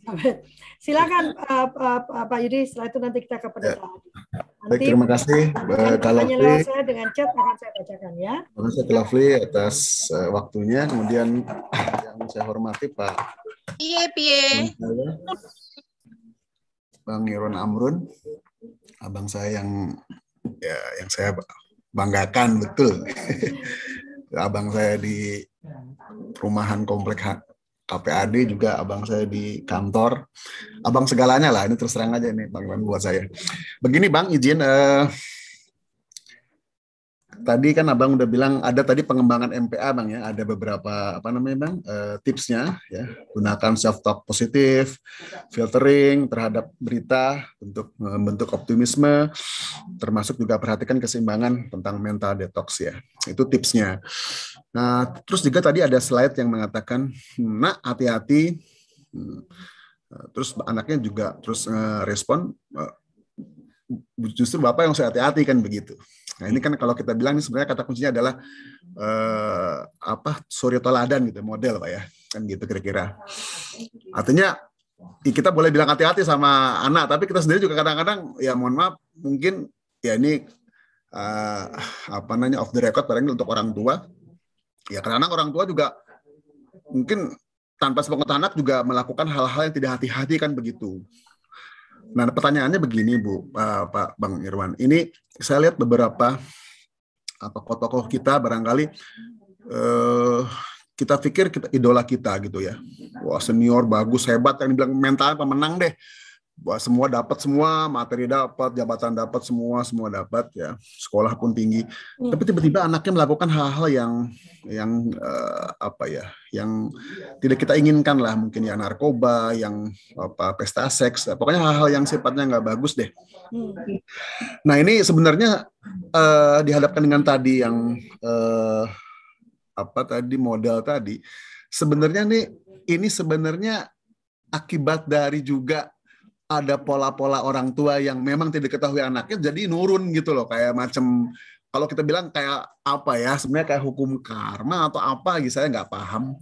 Silakan uh, uh, Pak Yudi, setelah itu nanti kita ke pendeta. Baik, terima kasih Kak Lovely. saya dengan chat akan saya bacakan ya. Terima kasih Kak Lovely atas uh, waktunya. Kemudian yang saya hormati Pak. Iya, piye. Bang Irwan Amrun, abang saya yang ya yang saya banggakan betul. <laughs> abang saya di perumahan komplek KPAD juga abang saya di kantor. Abang segalanya lah, ini terus terang aja nih Bang Irwan buat saya. Begini Bang, izin uh, tadi kan abang udah bilang ada tadi pengembangan MPA bang ya. Ada beberapa apa namanya bang uh, tipsnya ya. Gunakan self talk positif filtering terhadap berita untuk membentuk optimisme termasuk juga perhatikan keseimbangan tentang mental detox ya. Itu tipsnya nah terus juga tadi ada slide yang mengatakan nak hati-hati hmm, terus anaknya juga terus uh, respon justru bapak yang saya hati-hati kan begitu Nah ini kan kalau kita bilang ini sebenarnya kata kuncinya adalah eh, apa suri toladan gitu model pak ya kan gitu kira-kira. Artinya kita boleh bilang hati-hati sama anak, tapi kita sendiri juga kadang-kadang ya mohon maaf mungkin ya ini uh, apa namanya off the record barangkali untuk orang tua. Ya karena orang tua juga mungkin tanpa sepengetahuan anak juga melakukan hal-hal yang tidak hati-hati kan begitu. Nah, pertanyaannya begini, Bu, uh, Pak Bang Irwan. Ini saya lihat beberapa tokoh-tokoh kita barangkali uh, kita pikir kita idola kita gitu ya. Wah, senior bagus, hebat yang dibilang mental pemenang deh. Semua dapat semua, materi dapat, jabatan dapat semua, semua dapat ya. Sekolah pun tinggi. Hmm. Tapi tiba-tiba anaknya melakukan hal-hal yang yang uh, apa ya, yang tidak kita inginkan lah, mungkin ya narkoba, yang apa pesta seks, pokoknya hal-hal yang sifatnya nggak bagus deh. Hmm. Nah ini sebenarnya eh, dihadapkan dengan tadi yang eh, apa tadi modal tadi, sebenarnya nih ini sebenarnya akibat dari juga ada pola-pola orang tua yang memang tidak diketahui anaknya jadi nurun gitu loh kayak macam kalau kita bilang kayak apa ya sebenarnya kayak hukum karma atau apa gitu saya nggak paham.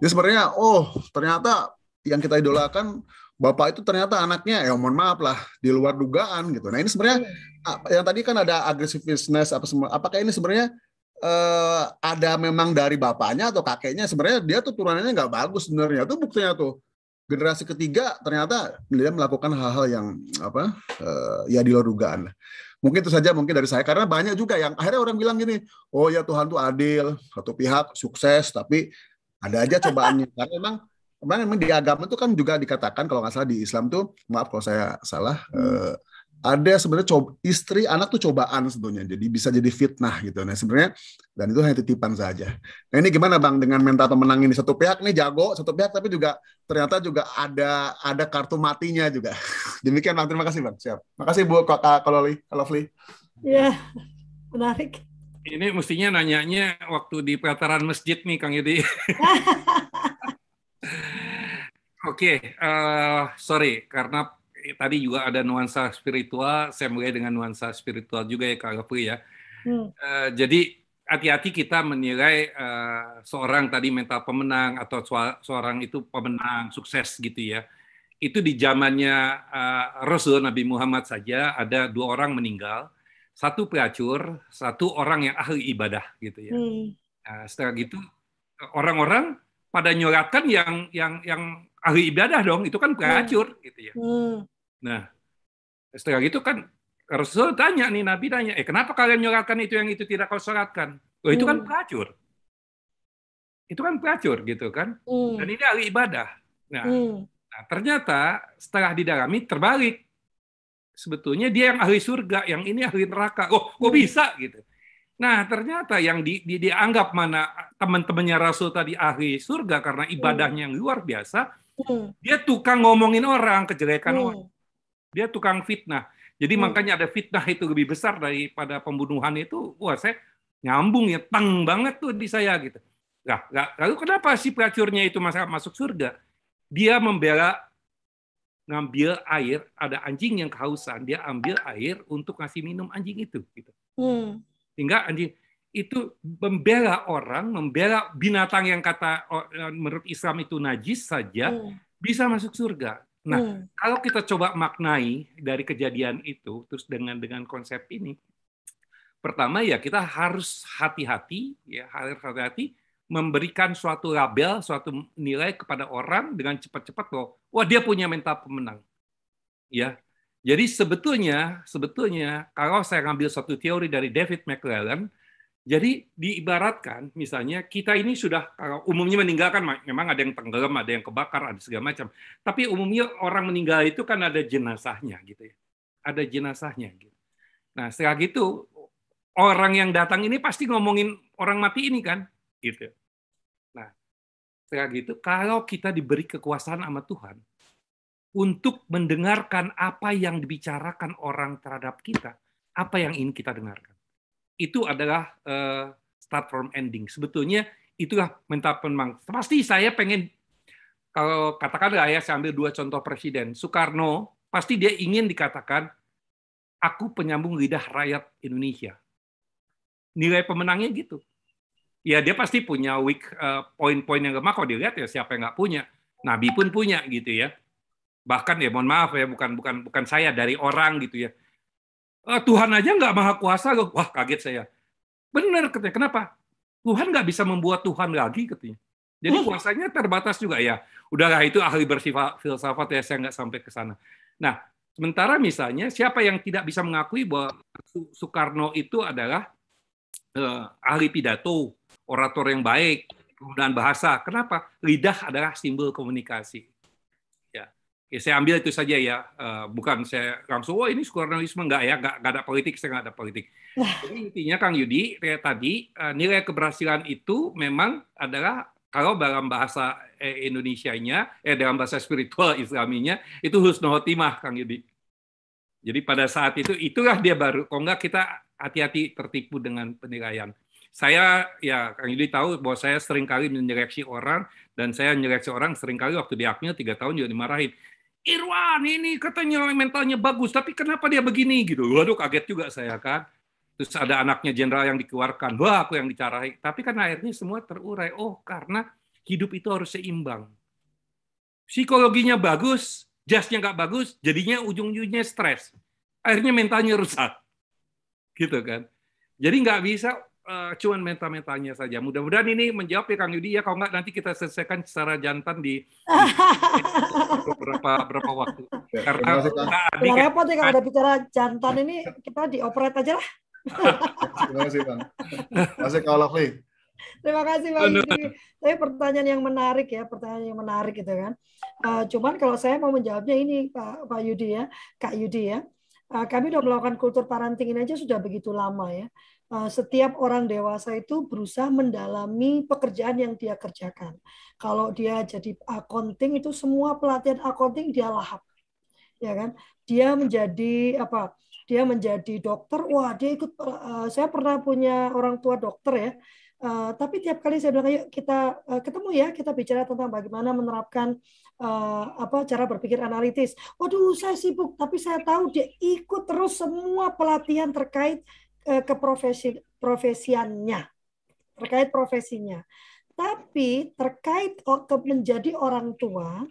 Jadi sebenarnya oh ternyata yang kita idolakan bapak itu ternyata anaknya ya mohon maaf lah di luar dugaan gitu. Nah ini sebenarnya apa- yang tadi kan ada aggressiveness apa semua. Apakah ini sebenarnya eh, ada memang dari bapaknya atau kakeknya sebenarnya dia tuh turunannya nggak bagus sebenarnya. Itu buktinya tuh generasi ketiga ternyata dia melakukan hal-hal yang apa eh, ya di luar dugaan. Mungkin itu saja mungkin dari saya karena banyak juga yang akhirnya orang bilang gini, oh ya Tuhan tuh adil, satu pihak sukses tapi ada aja cobaannya. Karena memang memang, di agama itu kan juga dikatakan kalau nggak salah di Islam tuh maaf kalau saya salah eh, ada sebenarnya coba, istri anak tuh cobaan sebetulnya jadi bisa jadi fitnah gitu. Nah sebenarnya dan itu hanya titipan saja. Nah ini gimana bang dengan mental pemenang ini? Satu pihak nih jago satu pihak tapi juga ternyata juga ada ada kartu matinya juga. <laughs> Demikian bang. Terima kasih bang. Siap. Makasih bu kak kalau kalau Fli Ya, menarik. Ini mestinya nanyanya waktu di pelataran masjid nih, Kang Yudi. <laughs> Oke, eh, sorry karena tadi juga ada nuansa spiritual. Saya mulai dengan nuansa spiritual juga ya, Kak Gafri ya. Hmm. Eh, jadi hati-hati kita menilai eh, seorang tadi mental pemenang atau seorang itu pemenang sukses gitu ya. Itu di zamannya eh, Rasul Nabi Muhammad saja ada dua orang meninggal, satu pelacur, satu orang yang ahli ibadah gitu ya. Hmm. Nah, setelah gitu orang-orang pada nyoratkan yang yang yang ahli ibadah dong, itu kan pelacur gitu ya. Hmm. Nah, setelah gitu kan Rasul tanya nih Nabi tanya, eh kenapa kalian nyoratkan itu yang itu tidak kau syaratkan? Oh itu kan Hmm. pelacur. Itu kan pelacur gitu kan. Hmm. Dan ini ahli ibadah. Nah, Hmm. nah, ternyata setelah didalami terbalik. Sebetulnya dia yang ahli surga, yang ini ahli neraka. Oh, kok Hmm. bisa gitu. Nah, ternyata yang di, di- dianggap mana teman-temannya Rasul tadi ahli surga karena ibadahnya yang luar biasa, Hmm. dia tukang ngomongin orang, kejelekan Hmm. orang. Dia tukang fitnah. Jadi Hmm. makanya ada fitnah itu lebih besar daripada pembunuhan itu. Wah, saya nyambung ya, tang banget tuh di saya gitu. Nah, lah- lalu kenapa si pelacurnya itu masuk masuk surga? Dia membela ngambil air, ada anjing yang kehausan, dia ambil air untuk ngasih minum anjing itu gitu. Hmm. Sehingga anjing itu membela orang, membela binatang yang kata oh, menurut Islam itu najis saja Hmm. bisa masuk surga. Nah, Hmm. kalau kita coba maknai dari kejadian itu terus dengan dengan konsep ini pertama ya kita harus hati-hati ya harus hati-hati memberikan suatu label suatu nilai kepada orang dengan cepat-cepat loh wah dia punya mental pemenang ya jadi sebetulnya sebetulnya kalau saya ngambil satu teori dari David McClellan jadi diibaratkan misalnya kita ini sudah kalau umumnya meninggalkan memang ada yang tenggelam, ada yang kebakar, ada segala macam. Tapi umumnya orang meninggal itu kan ada jenazahnya gitu ya. Ada jenazahnya gitu. Nah, setelah gitu orang yang datang ini pasti ngomongin orang mati ini kan gitu. Nah, setelah gitu kalau kita diberi kekuasaan sama Tuhan untuk mendengarkan apa yang dibicarakan orang terhadap kita, apa yang ingin kita dengarkan itu adalah uh, start from ending. Sebetulnya itulah mental pemenang. Pasti saya pengen kalau katakanlah ya saya ambil dua contoh presiden. Soekarno pasti dia ingin dikatakan aku penyambung lidah rakyat Indonesia. Nilai pemenangnya gitu. Ya dia pasti punya weak uh, poin-poin yang lemah. Kalau dilihat ya siapa yang nggak punya. Nabi pun punya gitu ya. Bahkan ya mohon maaf ya bukan bukan bukan saya dari orang gitu ya. Uh, Tuhan aja nggak maha kuasa. Wah kaget saya. Benar katanya. Kenapa? Tuhan nggak bisa membuat Tuhan lagi katanya. Jadi kuasanya terbatas juga ya. Udahlah itu ahli bersifat filsafat ya saya nggak sampai ke sana. Nah sementara misalnya siapa yang tidak bisa mengakui bahwa Soekarno itu adalah uh, ahli pidato, orator yang baik, penggunaan bahasa. Kenapa? Lidah adalah simbol komunikasi. Ya, ya saya ambil itu saja ya. Uh, bukan saya langsung, oh ini Soekarnoisme enggak ya, enggak, enggak ada politik, saya enggak ada politik. Jadi intinya Kang Yudi, kayak tadi uh, nilai keberhasilan itu memang adalah kalau dalam bahasa eh, Indonesia-nya, eh dalam bahasa spiritual Islaminya itu husnul khotimah Kang Yudi. Jadi pada saat itu itulah dia baru. Kalau enggak kita hati-hati tertipu dengan penilaian. Saya ya Kang Yudi tahu bahwa saya sering kali menyeleksi orang dan saya menyeleksi orang sering kali waktu di Akmil tiga tahun juga dimarahin. Irwan ini katanya mentalnya bagus, tapi kenapa dia begini gitu? Waduh kaget juga saya kan. Terus ada anaknya jenderal yang dikeluarkan, wah aku yang dicarahi. Tapi kan akhirnya semua terurai. Oh karena hidup itu harus seimbang. Psikologinya bagus, jasnya nggak bagus, jadinya ujung-ujungnya stres. Akhirnya mentalnya rusak. Gitu kan. Jadi nggak bisa uh, cuman mental-mentalnya saja. Mudah-mudahan ini menjawab ya Kang Yudi ya. Kalau nggak nanti kita selesaikan secara jantan di, di beberapa berapa waktu. Ya, Karena terima kasih, Kang. Kak Adi Nggak kan- repot ya kalau ada bicara jantan ini kita dioperate aja lah. Terima kasih Bang. Terima kasih Kak Lovely. Terima kasih Bang Yudi. Tapi pertanyaan yang menarik ya, pertanyaan yang menarik gitu kan. Eh, cuman kalau saya mau menjawabnya ini Pak Pak Yudi ya, Kak Yudi ya. Eh, kami sudah melakukan kultur parenting ini aja sudah begitu lama ya. Eh, setiap orang dewasa itu berusaha mendalami pekerjaan yang dia kerjakan. Kalau dia jadi accounting itu semua pelatihan accounting dia lahap. Ya kan? Dia menjadi apa? Dia menjadi dokter. Wah, dia ikut eh, saya pernah punya orang tua dokter ya. Uh, tapi tiap kali saya bilang ayo kita uh, ketemu ya kita bicara tentang bagaimana menerapkan uh, apa cara berpikir analitis. Waduh saya sibuk tapi saya tahu dia ikut terus semua pelatihan terkait keprofesi profesiannya terkait profesinya. Tapi terkait ke menjadi orang tua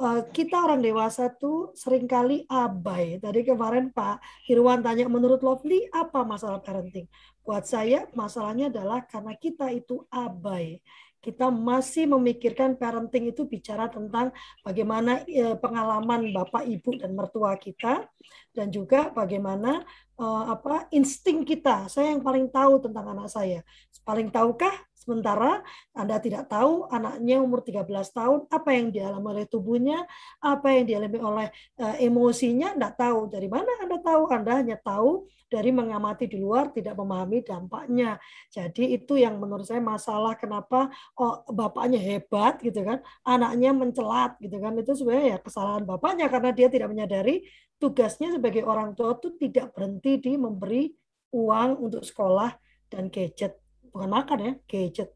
uh, kita orang dewasa tuh sering kali abai. Tadi kemarin Pak Irwan tanya menurut Lovely apa masalah parenting? Buat saya masalahnya adalah karena kita itu abai. Kita masih memikirkan parenting itu bicara tentang bagaimana eh, pengalaman bapak, ibu dan mertua kita dan juga bagaimana eh, apa insting kita. Saya yang paling tahu tentang anak saya. Paling tahukah sementara Anda tidak tahu anaknya umur 13 tahun apa yang dialami oleh tubuhnya, apa yang dialami oleh eh, emosinya, tidak tahu. Dari mana Anda tahu? Anda hanya tahu dari mengamati di luar tidak memahami dampaknya. Jadi itu yang menurut saya masalah kenapa oh, bapaknya hebat gitu kan, anaknya mencelat gitu kan. Itu sebenarnya ya kesalahan bapaknya karena dia tidak menyadari tugasnya sebagai orang tua itu tidak berhenti di memberi uang untuk sekolah dan gadget. Bukan makan ya, gadget.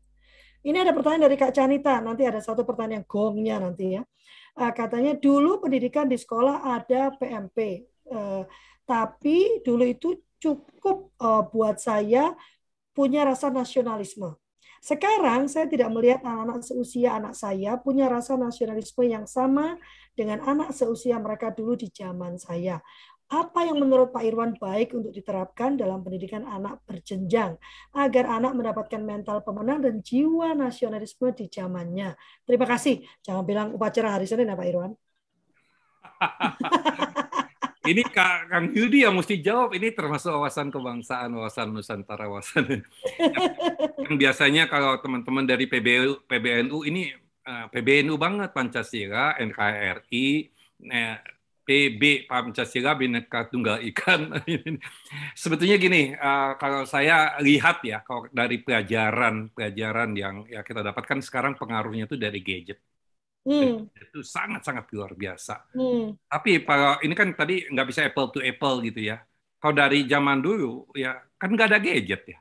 Ini ada pertanyaan dari Kak Canita. Nanti ada satu pertanyaan gongnya nanti ya. Uh, katanya dulu pendidikan di sekolah ada PMP. Uh, tapi dulu itu cukup uh, buat saya punya rasa nasionalisme. Sekarang saya tidak melihat anak-anak seusia anak saya punya rasa nasionalisme yang sama dengan anak seusia mereka dulu di zaman saya. Apa yang menurut Pak Irwan baik untuk diterapkan dalam pendidikan anak berjenjang agar anak mendapatkan mental pemenang dan jiwa nasionalisme di zamannya? Terima kasih. Jangan bilang upacara hari Senin ya Pak Irwan. <laughs> Ini Kak, Kang Yudi yang mesti jawab. Ini termasuk wawasan kebangsaan, wawasan Nusantara, wawasan. <laughs> yang biasanya kalau teman-teman dari PBNU, PBNU ini uh, PBNU banget Pancasila, NKRI, eh, PB Pancasila Bhinneka Tunggal Ika. <laughs> Sebetulnya gini, uh, kalau saya lihat ya, kalau dari pelajaran pelajaran yang ya kita dapatkan sekarang pengaruhnya itu dari gadget. Hmm. Itu sangat-sangat luar biasa. Hmm. Tapi kalau ini kan tadi nggak bisa apple to apple gitu ya. Kalau dari zaman dulu ya kan nggak ada gadget ya.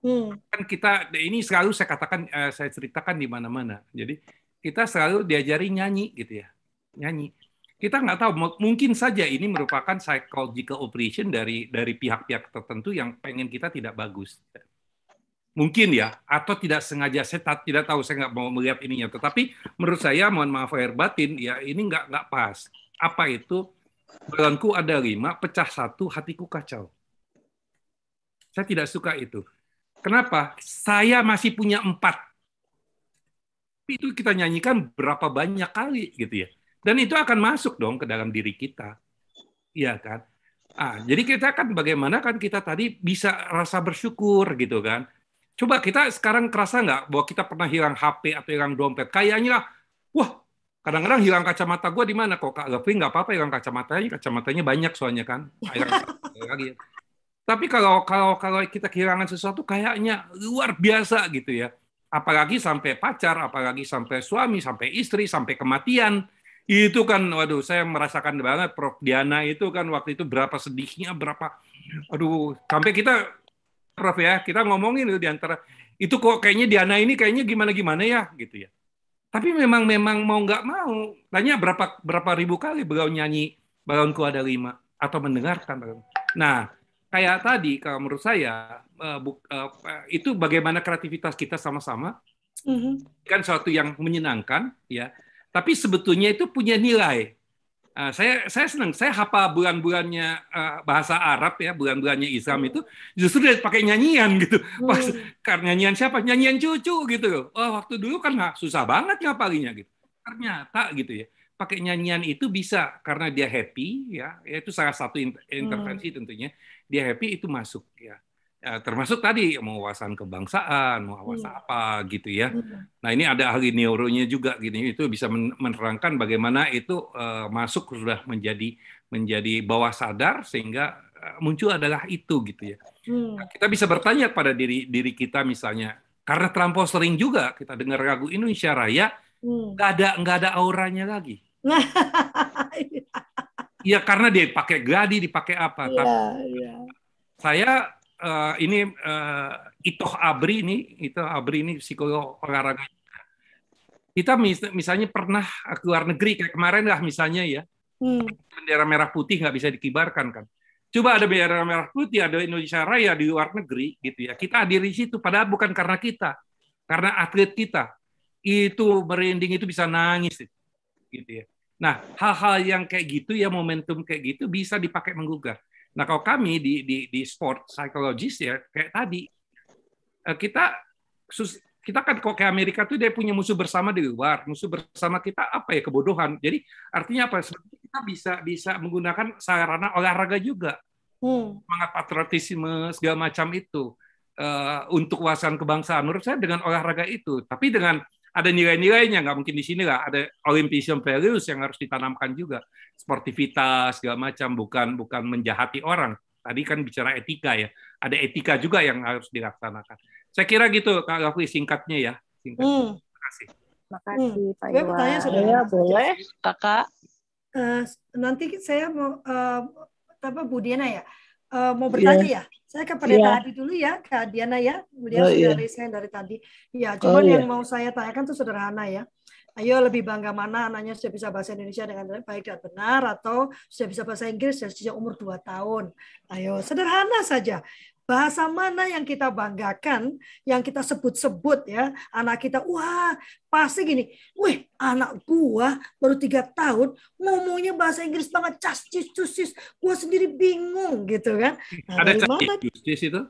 Hmm. Kan kita ini selalu saya katakan eh, saya ceritakan di mana-mana. Jadi kita selalu diajari nyanyi gitu ya, nyanyi. Kita nggak tahu mungkin saja ini merupakan psychological operation dari dari pihak-pihak tertentu yang pengen kita tidak bagus. Mungkin ya, atau tidak sengaja. Saya tidak tahu, saya nggak mau melihat ininya. Tetapi menurut saya, mohon maaf lahir batin, ya ini nggak nggak pas. Apa itu? Bulanku ada lima, pecah satu, hatiku kacau. Saya tidak suka itu. Kenapa? Saya masih punya empat. Itu kita nyanyikan berapa banyak kali gitu ya. Dan itu akan masuk dong ke dalam diri kita. Iya kan? Ah, jadi kita kan bagaimana kan kita tadi bisa rasa bersyukur gitu kan. Coba kita sekarang kerasa nggak bahwa kita pernah hilang HP atau hilang dompet? Kayaknya, wah, kadang-kadang hilang kacamata gue di mana kok Kak Gavi nggak apa-apa hilang kacamatanya, kacamatanya banyak soalnya kan. lagi. <laughs> Tapi kalau kalau kalau kita kehilangan sesuatu kayaknya luar biasa gitu ya. Apalagi sampai pacar, apalagi sampai suami, sampai istri, sampai kematian. Itu kan, waduh, saya merasakan banget Prof. Diana itu kan waktu itu berapa sedihnya, berapa, aduh, sampai kita, Prof ya, kita ngomongin itu di antara, itu kok kayaknya Diana ini kayaknya gimana-gimana ya, gitu ya. Tapi memang memang mau nggak mau, tanya berapa berapa ribu kali beliau nyanyi Balonku ada lima atau mendengarkan. Nah, kayak tadi kalau menurut saya eh, eh, itu bagaimana kreativitas kita sama-sama Mhm. kan suatu yang menyenangkan ya tapi sebetulnya itu punya nilai. Uh, saya saya senang saya hafal bulan-bulannya uh, bahasa Arab ya bulan-bulannya Islam itu justru dia pakai nyanyian gitu. Pas karena nyanyian siapa? Nyanyian cucu gitu loh. Oh waktu dulu kan nggak susah banget ngapalinya gitu. Ternyata gitu ya pakai nyanyian itu bisa karena dia happy ya, ya itu salah satu in- intervensi tentunya dia happy itu masuk ya Ya, termasuk tadi mau wawasan kebangsaan, mau wawasan Hmm. apa gitu ya. Mhm. Nah ini ada ahli neuronya juga gini itu bisa men- menerangkan bagaimana itu eh, masuk sudah menjadi menjadi bawah sadar sehingga eh, muncul adalah itu gitu ya. Hmm. Nah, kita bisa bertanya pada diri diri kita misalnya karena terlampau sering juga kita dengar lagu Indonesia Raya Hmm. nggak ada nggak ada auranya lagi. <laughs> Ya karena dia pakai gladi dipakai apa. Tapi Iya, iya. saya eh, ini eh, Itoh Abri ini Itoh Abri ini psikolog olahraga. Kita mis- misalnya pernah ke luar negeri kayak kemarin lah misalnya ya. Hmm. bendera merah putih nggak bisa dikibarkan kan. Coba ada bendera merah putih ada Indonesia Raya di luar negeri gitu ya. Kita hadir di situ padahal bukan karena kita karena atlet kita. Itu merinding itu bisa nangis gitu ya. Nah hal-hal yang kayak gitu ya momentum kayak gitu bisa dipakai menggugah Nah, kalau kami di di di sport psychologist ya kayak tadi eh, kita kita kan kok kayak Amerika tuh dia punya musuh bersama di luar, musuh bersama kita apa ya kebodohan. Jadi artinya apa? Sebenarnya kita bisa bisa menggunakan sarana olahraga juga, Hmm. semangat patriotisme segala macam itu eh, untuk wawasan kebangsaan. Menurut saya dengan olahraga itu, tapi dengan ada nilai-nilainya nggak mungkin di sini lah. Ada Olympian values yang harus ditanamkan juga. Sportivitas segala macam. Bukan bukan menjahati orang. Tadi kan bicara etika ya. Ada etika juga yang harus dilaksanakan. Saya kira gitu Kak Gafri singkatnya ya. Singkat Hmm. terima kasih. Makasih Pak Gue pertanyaan Iwan. sudah Ya, boleh, kakak. Eh, nanti saya mau eh, apa Bu Diana ya Eh, mau bertanya ya saya ke Pendeta Iya. Adi dulu ya Kak Diana ya beliau Oh, sudah iya. resign dari tadi ya cuman Oh, iya. yang mau saya tanyakan tuh sederhana ya Ayo lebih bangga mana anaknya sudah bisa bahasa Indonesia dengan baik dan benar atau sudah bisa bahasa Inggris sejak umur 2 tahun. Ayo sederhana saja. Bahasa mana yang kita banggakan, yang kita sebut-sebut ya, anak kita, wah pasti gini, wih anak gua baru tiga tahun ngomongnya bahasa Inggris banget, cas cis gua sendiri bingung gitu kan. Nah, ada dari mana? itu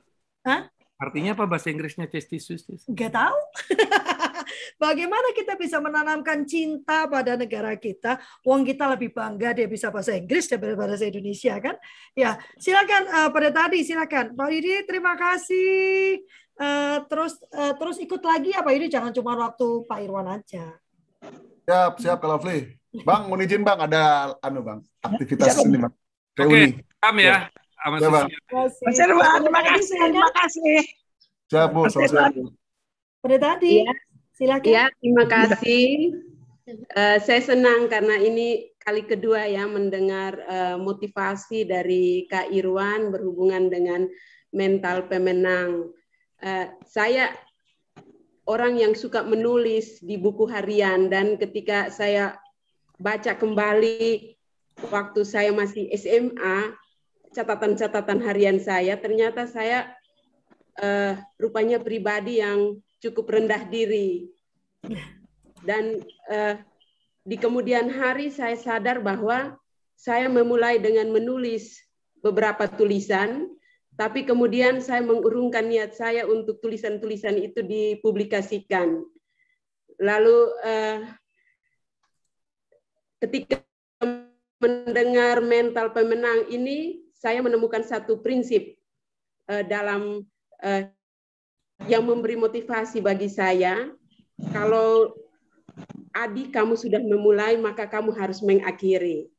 Hah? artinya apa bahasa Inggrisnya justice justice Nggak tahu. <laughs> Bagaimana kita bisa menanamkan cinta pada negara kita? Wong kita lebih bangga dia bisa bahasa Inggris daripada bahasa Indonesia kan? Ya, silakan eh, pada tadi silakan. Pak Yudi terima kasih. Eh, terus eh, terus ikut lagi ya Pak Yudi jangan cuma waktu Pak Irwan aja. Siap, siap Kak Lovely. Bang, mau izin Bang, ada anu Bang, aktivitas ini Bang. Reuni. Paham ya sama Ya, Bang. Terima kasih. Mas Irwan, Pada terima kasih, silakan. terima kasih. Siap Bu, selamat. Pada tadi Iya. Silakan. Ya, terima kasih. Eh, saya senang karena ini kali kedua ya mendengar eh, motivasi dari Kak Irwan berhubungan dengan mental pemenang. Eh, saya orang yang suka menulis di buku harian dan ketika saya baca kembali waktu saya masih SMA catatan-catatan harian saya ternyata saya eh, rupanya pribadi yang cukup rendah diri dan eh, di kemudian hari saya sadar bahwa saya memulai dengan menulis beberapa tulisan, tapi kemudian saya mengurungkan niat saya untuk tulisan-tulisan itu dipublikasikan. Lalu eh, ketika mendengar mental pemenang ini, saya menemukan satu prinsip eh, dalam eh, yang memberi motivasi bagi saya. Kalau Adi kamu sudah memulai, maka kamu harus mengakhiri.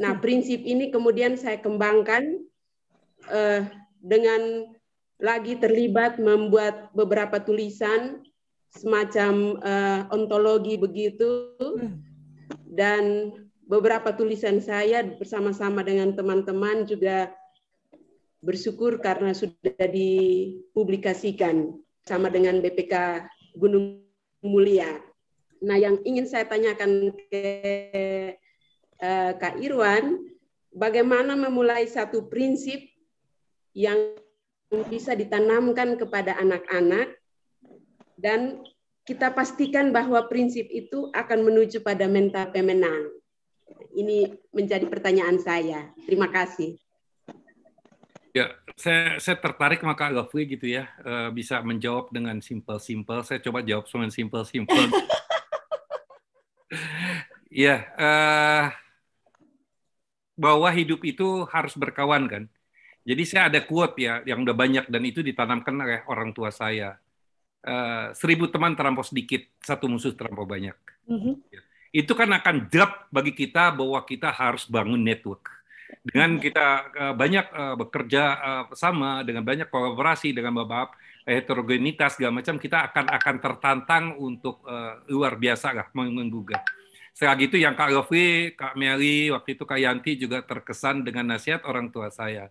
Nah, prinsip ini kemudian saya kembangkan eh, dengan lagi terlibat membuat beberapa tulisan semacam eh, ontologi begitu. dan beberapa tulisan saya bersama-sama dengan teman-teman juga bersyukur karena sudah dipublikasikan sama dengan BPK Gunung Mulia. Nah, yang ingin saya tanyakan ke uh, Kak Irwan, bagaimana memulai satu prinsip yang bisa ditanamkan kepada anak-anak dan kita pastikan bahwa prinsip itu akan menuju pada mental pemenang. Ini menjadi pertanyaan saya. Terima kasih. Ya, saya, saya tertarik sama Kak Gafri gitu ya, uh, bisa menjawab dengan simple-simple. Saya coba jawab dengan simple-simple. <laughs> ya, uh, bahwa hidup itu harus berkawan kan. Jadi saya ada quote ya, yang udah banyak dan itu ditanamkan oleh orang tua saya. Uh, seribu teman terlampau sedikit, satu musuh terlampau banyak. Mm -hmm. Itu kan akan drop bagi kita bahwa kita harus bangun network dengan kita uh, banyak uh, bekerja uh, sama dengan banyak kolaborasi dengan beberapa heterogenitas segala macam kita akan akan tertantang untuk luar biasa lah menggugah. Sekali itu yang Kak Lofi, Kak Mary, waktu itu Kak Yanti juga terkesan dengan nasihat orang tua saya.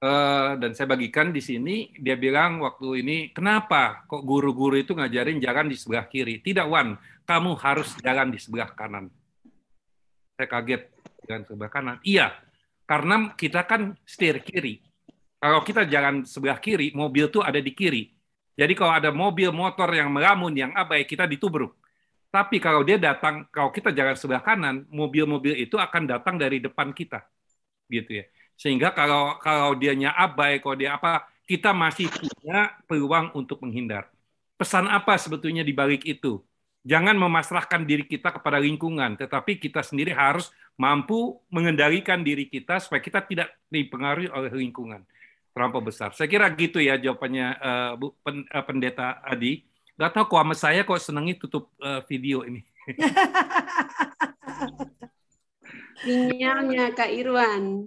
Uh, dan saya bagikan di sini, dia bilang waktu ini, kenapa kok guru-guru itu ngajarin jalan di sebelah kiri? Tidak, Wan, kamu harus jalan di sebelah kanan. Saya kaget, jalan sebelah kanan. Iya, karena kita kan setir kiri. Kalau kita jalan sebelah kiri, mobil tuh ada di kiri. Jadi kalau ada mobil motor yang melamun, yang abai, kita ditubruk. Tapi kalau dia datang, kalau kita jalan sebelah kanan, mobil-mobil itu akan datang dari depan kita, gitu ya. Sehingga kalau kalau dianya abai, kalau dia apa, kita masih punya peluang untuk menghindar. Pesan apa sebetulnya di balik itu? Jangan memasrahkan diri kita kepada lingkungan, tetapi kita sendiri harus mampu mengendalikan diri kita supaya kita tidak dipengaruhi oleh lingkungan terlampau besar. Saya kira gitu ya jawabannya uh, Bu pen, uh, Pendeta Adi. Gak tahu kok sama saya kok senangi tutup uh, video ini. <laughs> Sinyalnya Kak Irwan.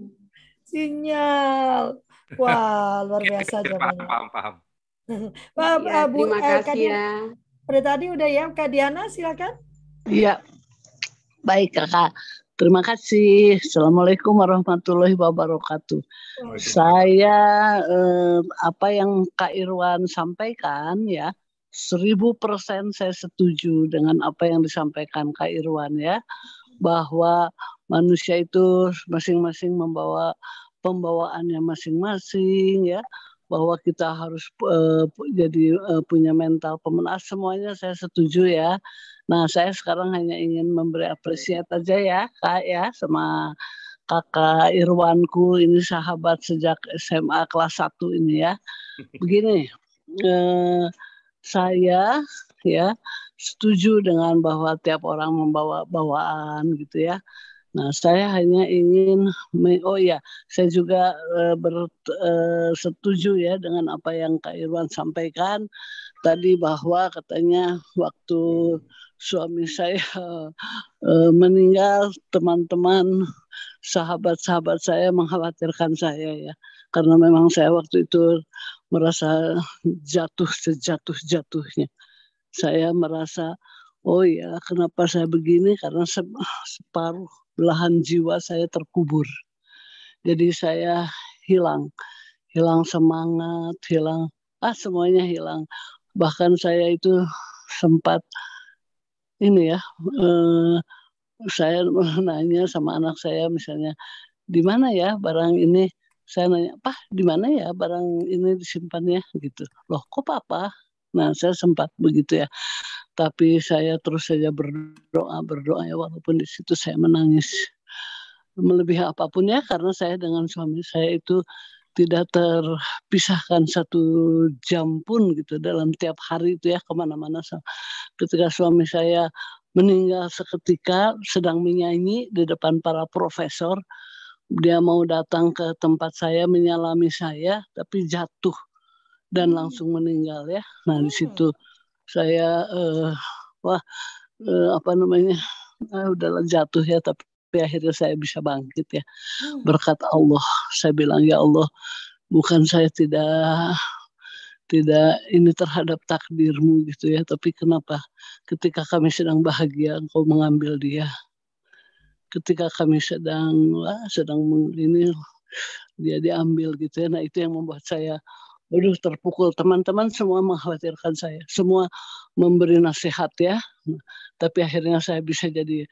Sinyal. Wah, luar biasa jawabannya. Paham, paham. <laughs> paham. ya, Bu, terima kasih ya. Pada tadi udah ya, Kak Diana silakan. Iya. Baik, Kakak. Terima kasih. Assalamualaikum warahmatullahi wabarakatuh. Saya eh, apa yang Kak Irwan sampaikan ya, seribu persen saya setuju dengan apa yang disampaikan Kak Irwan ya, bahwa manusia itu masing-masing membawa pembawaannya masing-masing ya, bahwa kita harus uh, jadi uh, punya mental pemenang semuanya saya setuju ya. Nah saya sekarang hanya ingin memberi apresiat aja ya kak ya sama kakak Irwanku ini sahabat sejak SMA kelas 1 ini ya. Begini, uh, saya ya setuju dengan bahwa tiap orang membawa bawaan gitu ya. Nah, saya hanya ingin, oh ya, saya juga uh, ber, uh, setuju ya dengan apa yang Kak Irwan sampaikan tadi bahwa katanya waktu suami saya uh, <laughs> meninggal, teman-teman, sahabat-sahabat saya mengkhawatirkan saya ya, karena memang saya waktu itu merasa jatuh sejatuh-jatuhnya. Saya merasa, oh ya, kenapa saya begini? Karena separuh belahan jiwa saya terkubur. Jadi saya hilang, hilang semangat, hilang ah semuanya hilang. Bahkan saya itu sempat ini ya, eh, saya nanya sama anak saya misalnya di mana ya barang ini saya nanya, Pak, di mana ya barang ini disimpannya gitu. Loh, kok Papa? Nah, saya sempat begitu ya tapi saya terus saja berdoa berdoa ya walaupun di situ saya menangis. Melebihi apa pun ya karena saya dengan suami saya itu tidak terpisahkan satu jam pun gitu dalam tiap hari itu ya ke mana-mana. Ketika suami saya meninggal seketika sedang menyanyi di depan para profesor dia mau datang ke tempat saya menyalami saya tapi jatuh dan langsung meninggal ya. Nah di situ saya uh, wah uh, apa namanya uh, udahlah jatuh ya tapi akhirnya saya bisa bangkit ya hmm. berkat Allah saya bilang ya Allah bukan saya tidak tidak ini terhadap takdirmu gitu ya tapi kenapa ketika kami sedang bahagia engkau mengambil dia ketika kami sedang wah, sedang ini dia diambil gitu ya. Nah itu yang membuat saya Waduh terpukul teman-teman semua mengkhawatirkan saya, semua memberi nasihat ya. Tapi akhirnya saya bisa jadi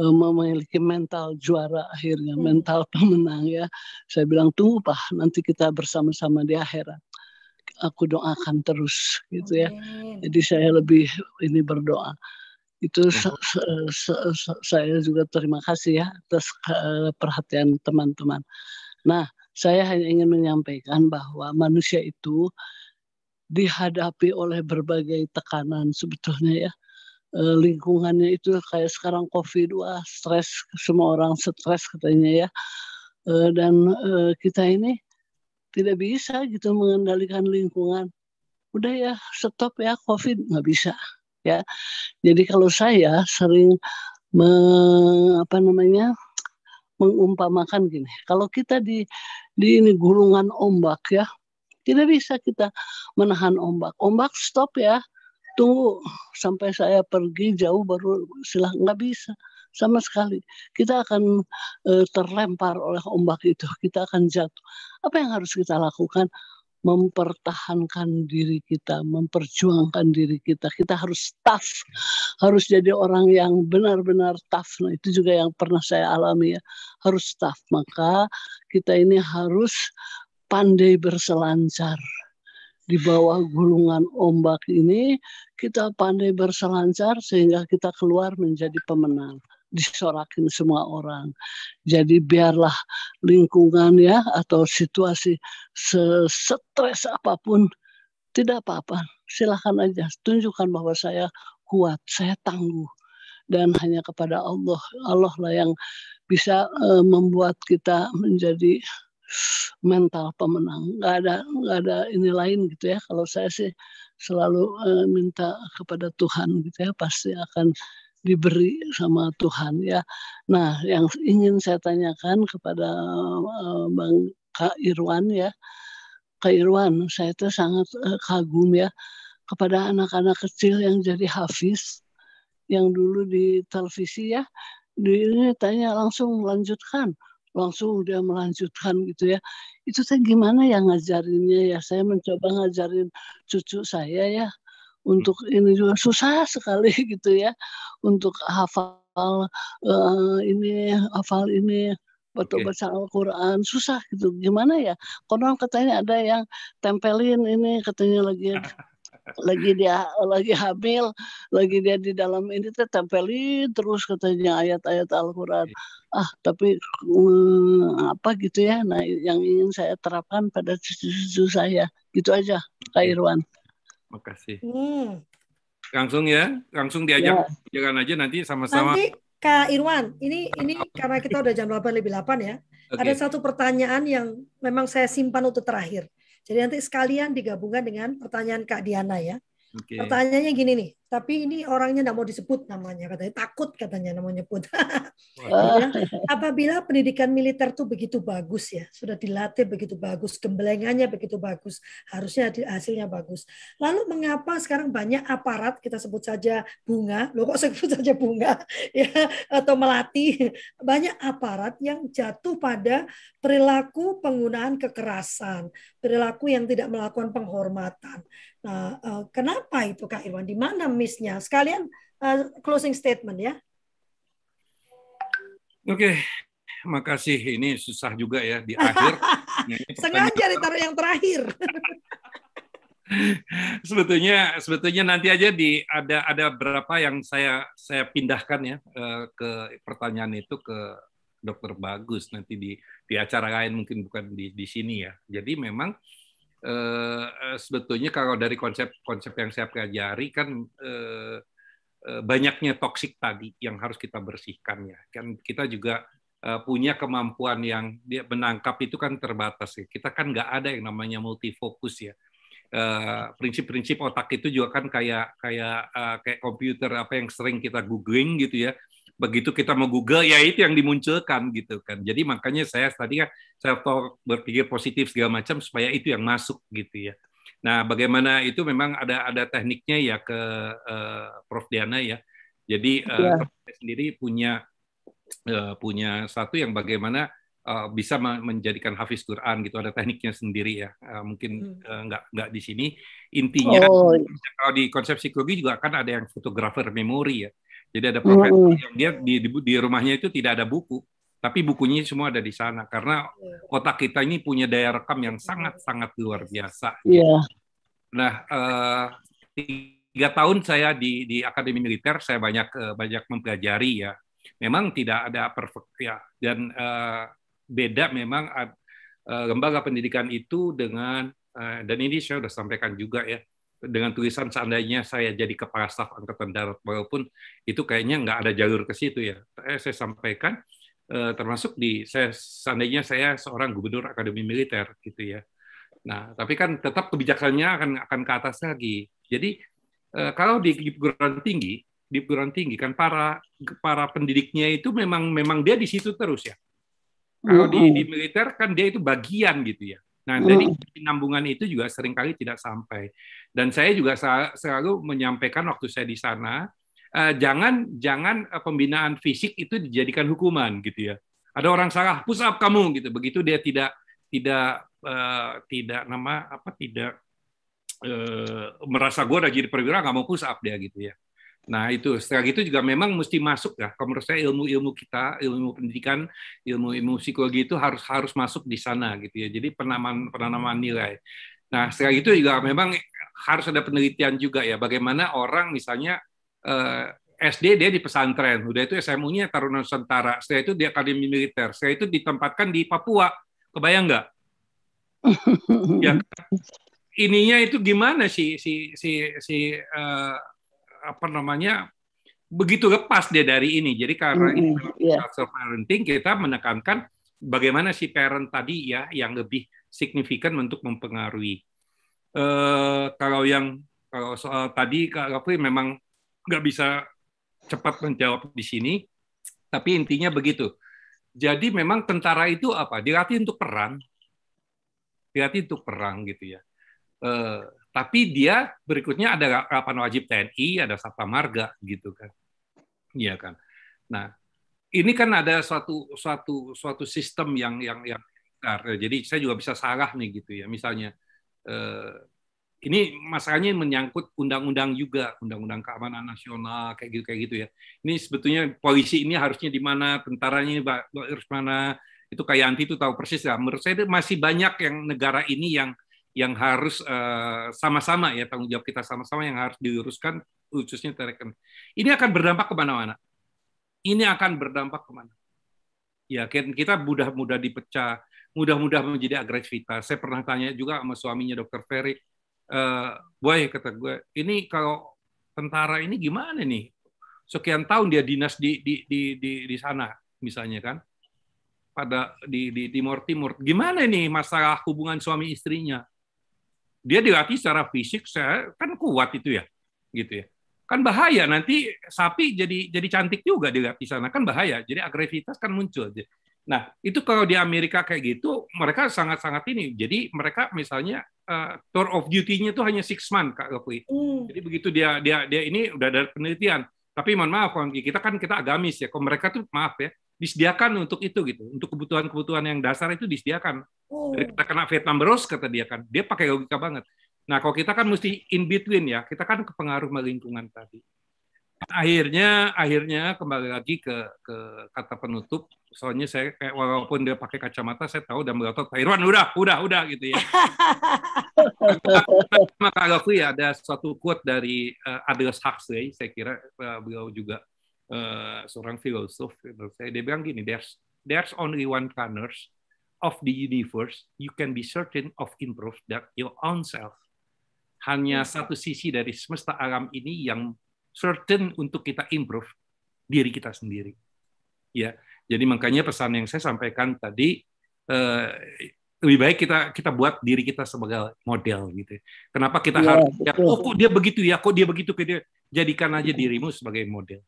uh, memiliki mental juara akhirnya, hmm. mental pemenang ya. Saya bilang tunggu Pak, nanti kita bersama-sama di akhirat. Aku doakan terus gitu ya. Jadi saya lebih ini berdoa itu saya juga terima kasih ya atas eh, perhatian teman-teman. Nah, saya hanya ingin menyampaikan bahwa manusia itu dihadapi oleh berbagai tekanan sebetulnya ya. E, lingkungannya itu kayak sekarang COVID, wah stres, semua orang stres katanya ya. E, dan e, kita ini tidak bisa gitu mengendalikan lingkungan. Udah ya stop ya COVID nggak bisa ya. Jadi kalau saya sering me, apa namanya mengumpamakan gini, kalau kita di di ini gulungan ombak ya, tidak bisa kita menahan ombak. Ombak stop ya, tunggu sampai saya pergi jauh baru silahkan nggak bisa sama sekali. Kita akan e, terlempar oleh ombak itu, kita akan jatuh. Apa yang harus kita lakukan? Mempertahankan diri kita, memperjuangkan diri kita. Kita harus tough, harus jadi orang yang benar-benar tough. Nah, itu juga yang pernah saya alami ya, harus tough. Maka kita ini harus pandai berselancar di bawah gulungan ombak ini kita pandai berselancar sehingga kita keluar menjadi pemenang disorakin semua orang. Jadi biarlah lingkungan ya atau situasi stres apa pun tidak apa-apa. Silahkan aja tunjukkan bahwa saya kuat, saya tangguh dan hanya kepada Allah Allah lah yang bisa uh, membuat kita menjadi mental pemenang. Nggak ada nggak ada ini lain gitu ya. Kalau saya sih selalu uh, minta kepada Tuhan gitu ya pasti akan diberi sama Tuhan ya. Nah, yang ingin saya tanyakan kepada uh, Bang Kak Irwan ya. Kak Irwan, saya itu sangat uh, kagum ya kepada anak-anak kecil yang jadi hafiz yang dulu di televisi ya. Di ini tanya langsung melanjutkan langsung dia melanjutkan gitu ya. Itu saya gimana ya ngajarinnya ya? Saya mencoba ngajarin cucu saya ya untuk ini juga susah <laughs> sekali gitu ya untuk hafal uh, ini hafal ini baca baca Al-Quran susah gitu. Gimana ya? Konon katanya ada yang tempelin ini katanya lagi <laughs> lagi dia lagi hamil lagi dia di dalam ini tuh tempelin terus katanya ayat-ayat Al-Quran. Ah tapi um, apa gitu ya? Nah yang ingin saya terapkan pada cucu-cucu saya. Gitu aja Kak Irwan Makasih. Hmm. Langsung ya, langsung diajak ya. jalan aja nanti sama-sama. Nanti Kak Irwan, ini ini karena kita udah jam 8 lebih 8 ya. Okay. Ada satu pertanyaan yang memang saya simpan untuk terakhir. Jadi nanti sekalian digabungkan dengan pertanyaan Kak Diana ya. Okay. Pertanyaannya gini nih, tapi ini orangnya tidak mau disebut namanya katanya. Takut katanya namanya pun. <laughs> Ya, apabila pendidikan militer tuh begitu bagus ya sudah dilatih begitu bagus gembelengannya begitu bagus harusnya hasilnya bagus. Lalu mengapa sekarang banyak aparat kita sebut saja bunga lo kok sebut saja bunga <laughs> ya atau melati banyak aparat yang jatuh pada perilaku penggunaan kekerasan perilaku yang tidak melakukan penghormatan. Nah eh, kenapa itu kak Irwan? Di mana missnya. Sekalian uh, closing statement ya. Oke, okay. makasih. Ini susah juga ya di akhir. <laughs> Sengaja ditaruh yang terakhir. <laughs> sebetulnya sebetulnya nanti aja di ada ada berapa yang saya saya pindahkan ya uh, ke pertanyaan itu ke dokter bagus nanti di di acara lain mungkin bukan di di sini ya. Jadi memang Eh, eh, sebetulnya kalau dari konsep-konsep yang saya pelajari kan eh, eh, banyaknya toksik tadi yang harus kita bersihkan ya. Kan kita juga eh, punya kemampuan yang dia menangkap itu kan terbatas ya. Kita kan nggak ada yang namanya multifokus ya. Eh, prinsip-prinsip otak itu juga kan kayak kayak kayak komputer apa yang sering kita googling gitu ya begitu kita mau Google ya itu yang dimunculkan gitu kan. Jadi makanya saya tadi kan saya berpikir positif segala macam supaya itu yang masuk gitu ya. Nah, bagaimana itu memang ada ada tekniknya ya ke uh, Prof Diana ya. Jadi uh, ya. sendiri punya uh, punya satu yang bagaimana uh, bisa menjadikan hafiz Quran gitu ada tekniknya sendiri ya uh, mungkin uh, nggak nggak di sini intinya oh. kalau di konsep psikologi juga kan ada yang fotografer memori ya jadi ada profesor mm. yang dia di, di di rumahnya itu tidak ada buku tapi bukunya semua ada di sana karena iya. otak kita ini punya daya rekam yang sangat sangat luar biasa. Iya. Yeah. Nah, uh, tiga tahun saya di di akademi militer saya banyak uh, banyak mempelajari ya. Memang tidak ada perfect ya dan uh, beda memang uh, lembaga pendidikan itu dengan uh, dan ini saya sudah sampaikan juga ya dengan tulisan seandainya saya jadi kepala staf angkatan darat walaupun itu kayaknya nggak ada jalur ke situ ya. Saya sampaikan Eh, termasuk di saya seandainya saya seorang gubernur akademi militer gitu ya. Nah, tapi kan tetap kebijakannya akan akan ke atas lagi. Jadi eh, kalau di perguruan tinggi, di perguruan tinggi kan para para pendidiknya itu memang memang dia di situ terus ya. Kalau di, di militer kan dia itu bagian gitu ya. Nah, jadi penambungan itu juga sering kali tidak sampai. Dan saya juga selalu menyampaikan waktu saya di sana, uh, jangan jangan uh, pembinaan fisik itu dijadikan hukuman gitu ya. Ada orang salah push up kamu gitu. Begitu dia tidak tidak uh, tidak nama apa tidak uh, merasa gue udah jadi perwira nggak mau push up dia gitu ya. Nah itu setelah itu juga memang mesti masuk ya. Kalau menurut saya ilmu-ilmu kita, ilmu pendidikan, ilmu-ilmu psikologi itu harus harus masuk di sana gitu ya. Jadi penanaman penanaman nilai. Nah setelah itu juga memang harus ada penelitian juga ya. Bagaimana orang misalnya eh, SD dia di pesantren, udah itu SMU-nya Taruna Nusantara, setelah itu di Akademi Militer, setelah itu ditempatkan di Papua, kebayang nggak? <laughs> ya, ininya itu gimana sih si si si uh, apa namanya begitu lepas dia dari ini. Jadi karena mm -hmm. ini yeah. parenting kita menekankan bagaimana si parent tadi ya yang lebih signifikan untuk mempengaruhi. Uh, kalau yang kalau soal tadi Kak Rafli memang nggak bisa cepat menjawab di sini, tapi intinya begitu. Jadi memang tentara itu apa? Dilatih untuk perang, dilatih untuk perang gitu ya. Eh, tapi dia berikutnya ada kapan wajib TNI, ada Sabta Marga gitu kan, iya kan. Nah ini kan ada suatu suatu suatu sistem yang yang yang jadi saya juga bisa salah nih gitu ya. Misalnya eh, ini masalahnya menyangkut undang-undang juga, undang-undang keamanan nasional kayak gitu kayak gitu ya. Ini sebetulnya polisi ini harusnya di mana, tentaranya harus mana, itu kayak anti itu tahu persis ya. Menurut saya masih banyak yang negara ini yang yang harus eh, sama-sama ya tanggung jawab kita sama-sama yang harus diuruskan khususnya terekan. Ini akan berdampak ke mana-mana. Ini akan berdampak ke mana? Ya kita mudah-mudah dipecah, mudah-mudah menjadi agresivitas. Saya pernah tanya juga sama suaminya Dr. Ferry, uh, kata gue ini kalau tentara ini gimana nih sekian tahun dia dinas di di di di, di sana misalnya kan pada di di Timur Timur gimana nih masalah hubungan suami istrinya dia dilatih secara fisik saya kan kuat itu ya gitu ya kan bahaya nanti sapi jadi jadi cantik juga dilihat di sana kan bahaya jadi agresivitas kan muncul nah itu kalau di Amerika kayak gitu mereka sangat sangat ini jadi mereka misalnya uh, tour of duty-nya itu hanya six month kak Gopui. Hmm. Jadi begitu dia dia dia ini udah ada penelitian. Tapi mohon maaf, kita kan kita agamis ya. Kalau mereka tuh maaf ya, disediakan untuk itu gitu, untuk kebutuhan-kebutuhan yang dasar itu disediakan. Oh. Dari kita kena Vietnam Bros kata dia kan, dia pakai logika banget. Nah kalau kita kan mesti in between ya, kita kan kepengaruh lingkungan tadi akhirnya akhirnya kembali lagi ke ke kata penutup soalnya saya kayak walaupun dia pakai kacamata saya tahu dan berotot Pak Irwan udah udah udah gitu ya <laughs> maka Gafi ya ada suatu quote dari uh, Aldous Huxley saya kira uh, beliau juga uh, seorang filosof gitu. saya dia bilang gini there's there's only one corners of the universe you can be certain of improve that your own self hanya satu sisi dari semesta alam ini yang certain untuk kita improve diri kita sendiri. Ya, jadi makanya pesan yang saya sampaikan tadi eh, lebih baik kita kita buat diri kita sebagai model gitu. Kenapa kita ya, harus ya, oh kok dia begitu ya, kok dia begitu ke dia jadikan aja dirimu sebagai model.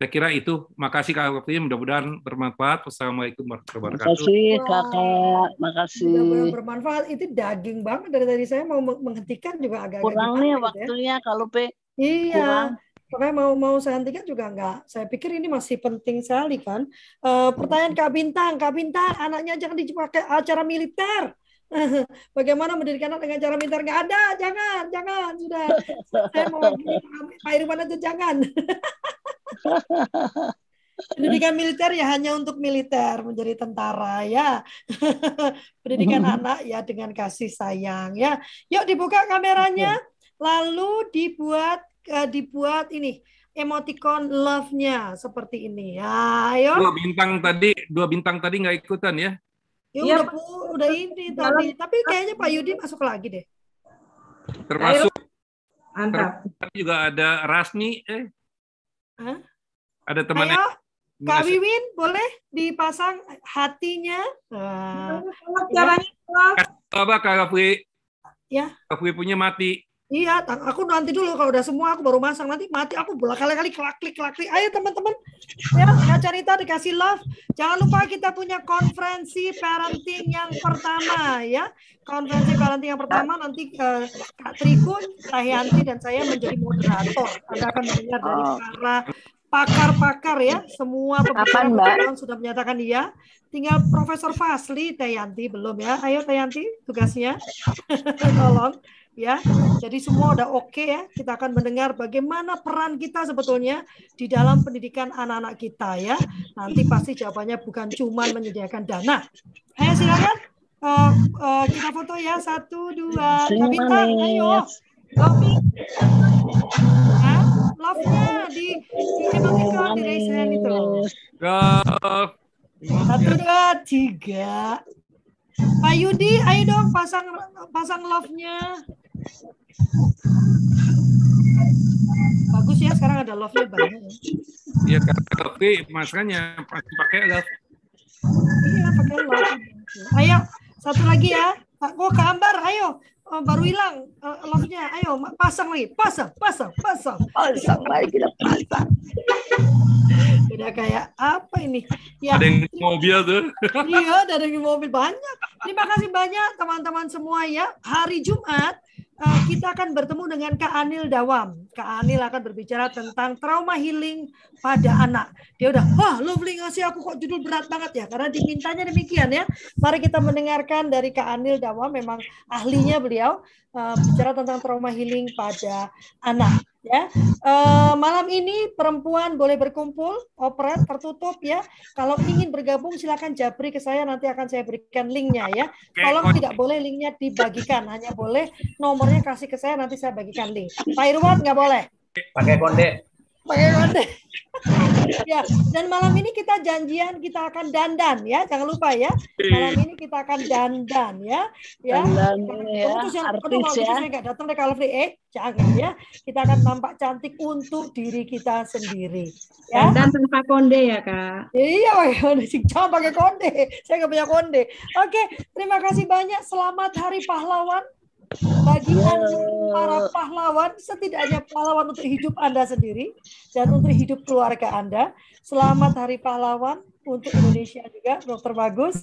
Saya kira itu. Makasih Kak waktunya mudah-mudahan bermanfaat. Wassalamualaikum warahmatullahi wabarakatuh. Makasih Kakak, makasih. Mudah-mudahan bermanfaat. Itu daging banget dari tadi saya mau menghentikan juga agak-agak kurang nih ya. waktunya ya. kalau P Iya. Kurang. Makanya mau mau saya hentikan juga enggak. Saya pikir ini masih penting sekali kan. Uh, pertanyaan Kak Bintang, Kak Bintang, anaknya jangan dipakai acara militer. <laughs> Bagaimana mendirikan anak dengan cara militer? Enggak ada, jangan, jangan. Sudah, saya mau Pak Irwan aja jangan. <laughs> Pendidikan militer ya hanya untuk militer menjadi tentara ya. <laughs> Pendidikan anak ya dengan kasih sayang ya. Yuk dibuka kameranya, lalu dibuat uh, dibuat ini emoticon love-nya seperti ini. Ya, ayo. Dua bintang tadi, dua bintang tadi nggak ikutan ya? Ya, ya udah, udah ini tadi. Tapi kayaknya Pak Yudi masuk lagi deh. Termasuk. Mantap. Termasuk juga ada Rasmi. Eh. Hah? Ada temannya. Ayo, Kak Wiwin boleh dipasang hatinya. Nah, caranya apa Kak Raffi? Ya. Kak punya mati. Iya, aku nanti dulu kalau udah semua aku baru masang nanti mati aku bola kali-kali klik klik klik klik. Ayo teman-teman, ya Kak Carita dikasih love. Jangan lupa kita punya konferensi parenting yang pertama ya. Konferensi parenting yang pertama nanti uh, Kak Trikun, Yanti dan saya menjadi moderator. Anda akan mendengar dari oh. para pakar-pakar ya, semua pembicara sudah menyatakan iya. Tinggal Profesor Fasli Tayanti belum ya. Ayo Tayanti tugasnya. <laughs> Tolong ya. Jadi semua udah oke okay ya. Kita akan mendengar bagaimana peran kita sebetulnya di dalam pendidikan anak-anak kita ya. Nanti pasti jawabannya bukan cuma menyediakan dana. Ayo silakan. Uh, uh, kita foto ya satu dua. Bintang, ayo. Kopi. Nah, love-nya di di emoticon di raise hand itu. Satu dua tiga. Pak Yudi, ayo dong pasang pasang love-nya. Bagus ya sekarang ada love-nya banyak ya. Iya, tapi masanya pasti pakai love. Iya, pakai love. Ayo, satu lagi ya. Oh, gambar, ayo. Oh, baru hilang uh, love-nya. Ayo, pasang lagi. Pasang, pasang, pasang. Pasang lagi, kita pasang. Udah kayak apa ini? Ya. Ada yang mobil tuh. iya, ada yang mobil banyak. Terima kasih banyak teman-teman semua ya. Hari Jumat uh, kita akan bertemu dengan Kak Anil Dawam. Kak Anil akan berbicara tentang trauma healing pada anak. Dia udah, wah lovely ngasih aku kok judul berat banget ya, karena dimintanya demikian ya. Mari kita mendengarkan dari Kak Anil Dawam, memang ahlinya beliau uh, bicara tentang trauma healing pada anak ya. Uh, malam ini perempuan boleh berkumpul operat tertutup ya. Kalau ingin bergabung silakan japri ke saya nanti akan saya berikan linknya ya. Tolong tidak boleh linknya dibagikan hanya boleh nomornya kasih ke saya nanti saya bagikan link. Pak Irwan nggak boleh? Pakai konde pakai konde <laughs> ya dan malam ini kita janjian kita akan dandan ya. Jangan lupa ya. Malam ini kita akan dandan ya. Ya. Dandan ya. Yang artis ya. saya nggak datang deh kalau free eh jangan ya. Kita akan tampak cantik untuk diri kita sendiri ya. Dan tanpa konde ya kak. Iya pakai konde <laughs> jangan pakai konde. Saya nggak punya konde. Oke terima kasih banyak. Selamat hari pahlawan bagi Anda para pahlawan, setidaknya pahlawan untuk hidup Anda sendiri dan untuk hidup keluarga Anda. Selamat Hari Pahlawan untuk Indonesia juga, Dokter Bagus.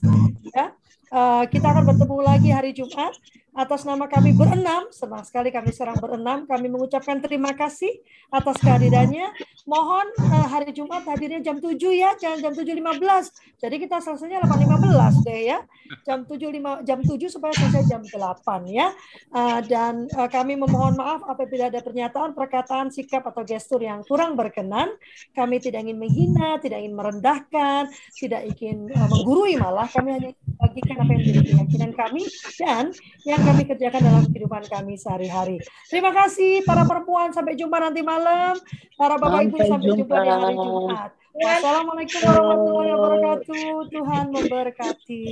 Ya, uh, kita akan bertemu lagi hari Jumat atas nama kami berenam, senang sekali kami sekarang berenam, kami mengucapkan terima kasih atas kehadirannya. Mohon uh, hari Jumat hadirnya jam 7 ya, jangan jam 7.15. Jadi kita selesainya 8.15 deh ya. Jam 7 5, jam 7 supaya selesai jam 8 ya. Uh, dan kami memohon maaf apabila ada pernyataan, perkataan, sikap atau gestur yang kurang berkenan. Kami tidak ingin menghina, tidak ingin merendahkan, tidak ingin menggurui malah. Kami hanya bagikan apa yang menjadi keyakinan kami dan yang kami kerjakan dalam kehidupan kami sehari-hari. Terima kasih para perempuan sampai jumpa nanti malam. Para bapak ibu sampai jumpa di hari Jumat. Wassalamualaikum warahmatullahi wabarakatuh. Tuhan memberkati.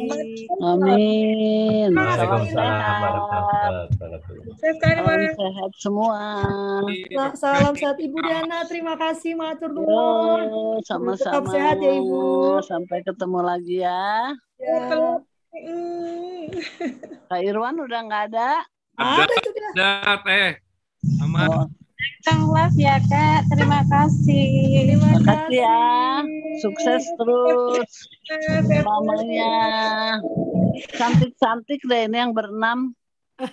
Amin. Waalaikumsalam warahmatullahi wabarakatuh. Sehat semua. Salam sehat Ibu Diana. Terima kasih matur nuwun. Sama-sama. Tetap sehat ya Ibu. Sampai ketemu lagi ya. Ya. <laughs> Kak Irwan udah nggak ada? Ada, sudah. Ada, teh. Aman. Oh. Kang Love ya Kak, terima kasih. Terima kasih ya. Sukses terus. Mamanya cantik-cantik deh ini yang berenam. <laughs>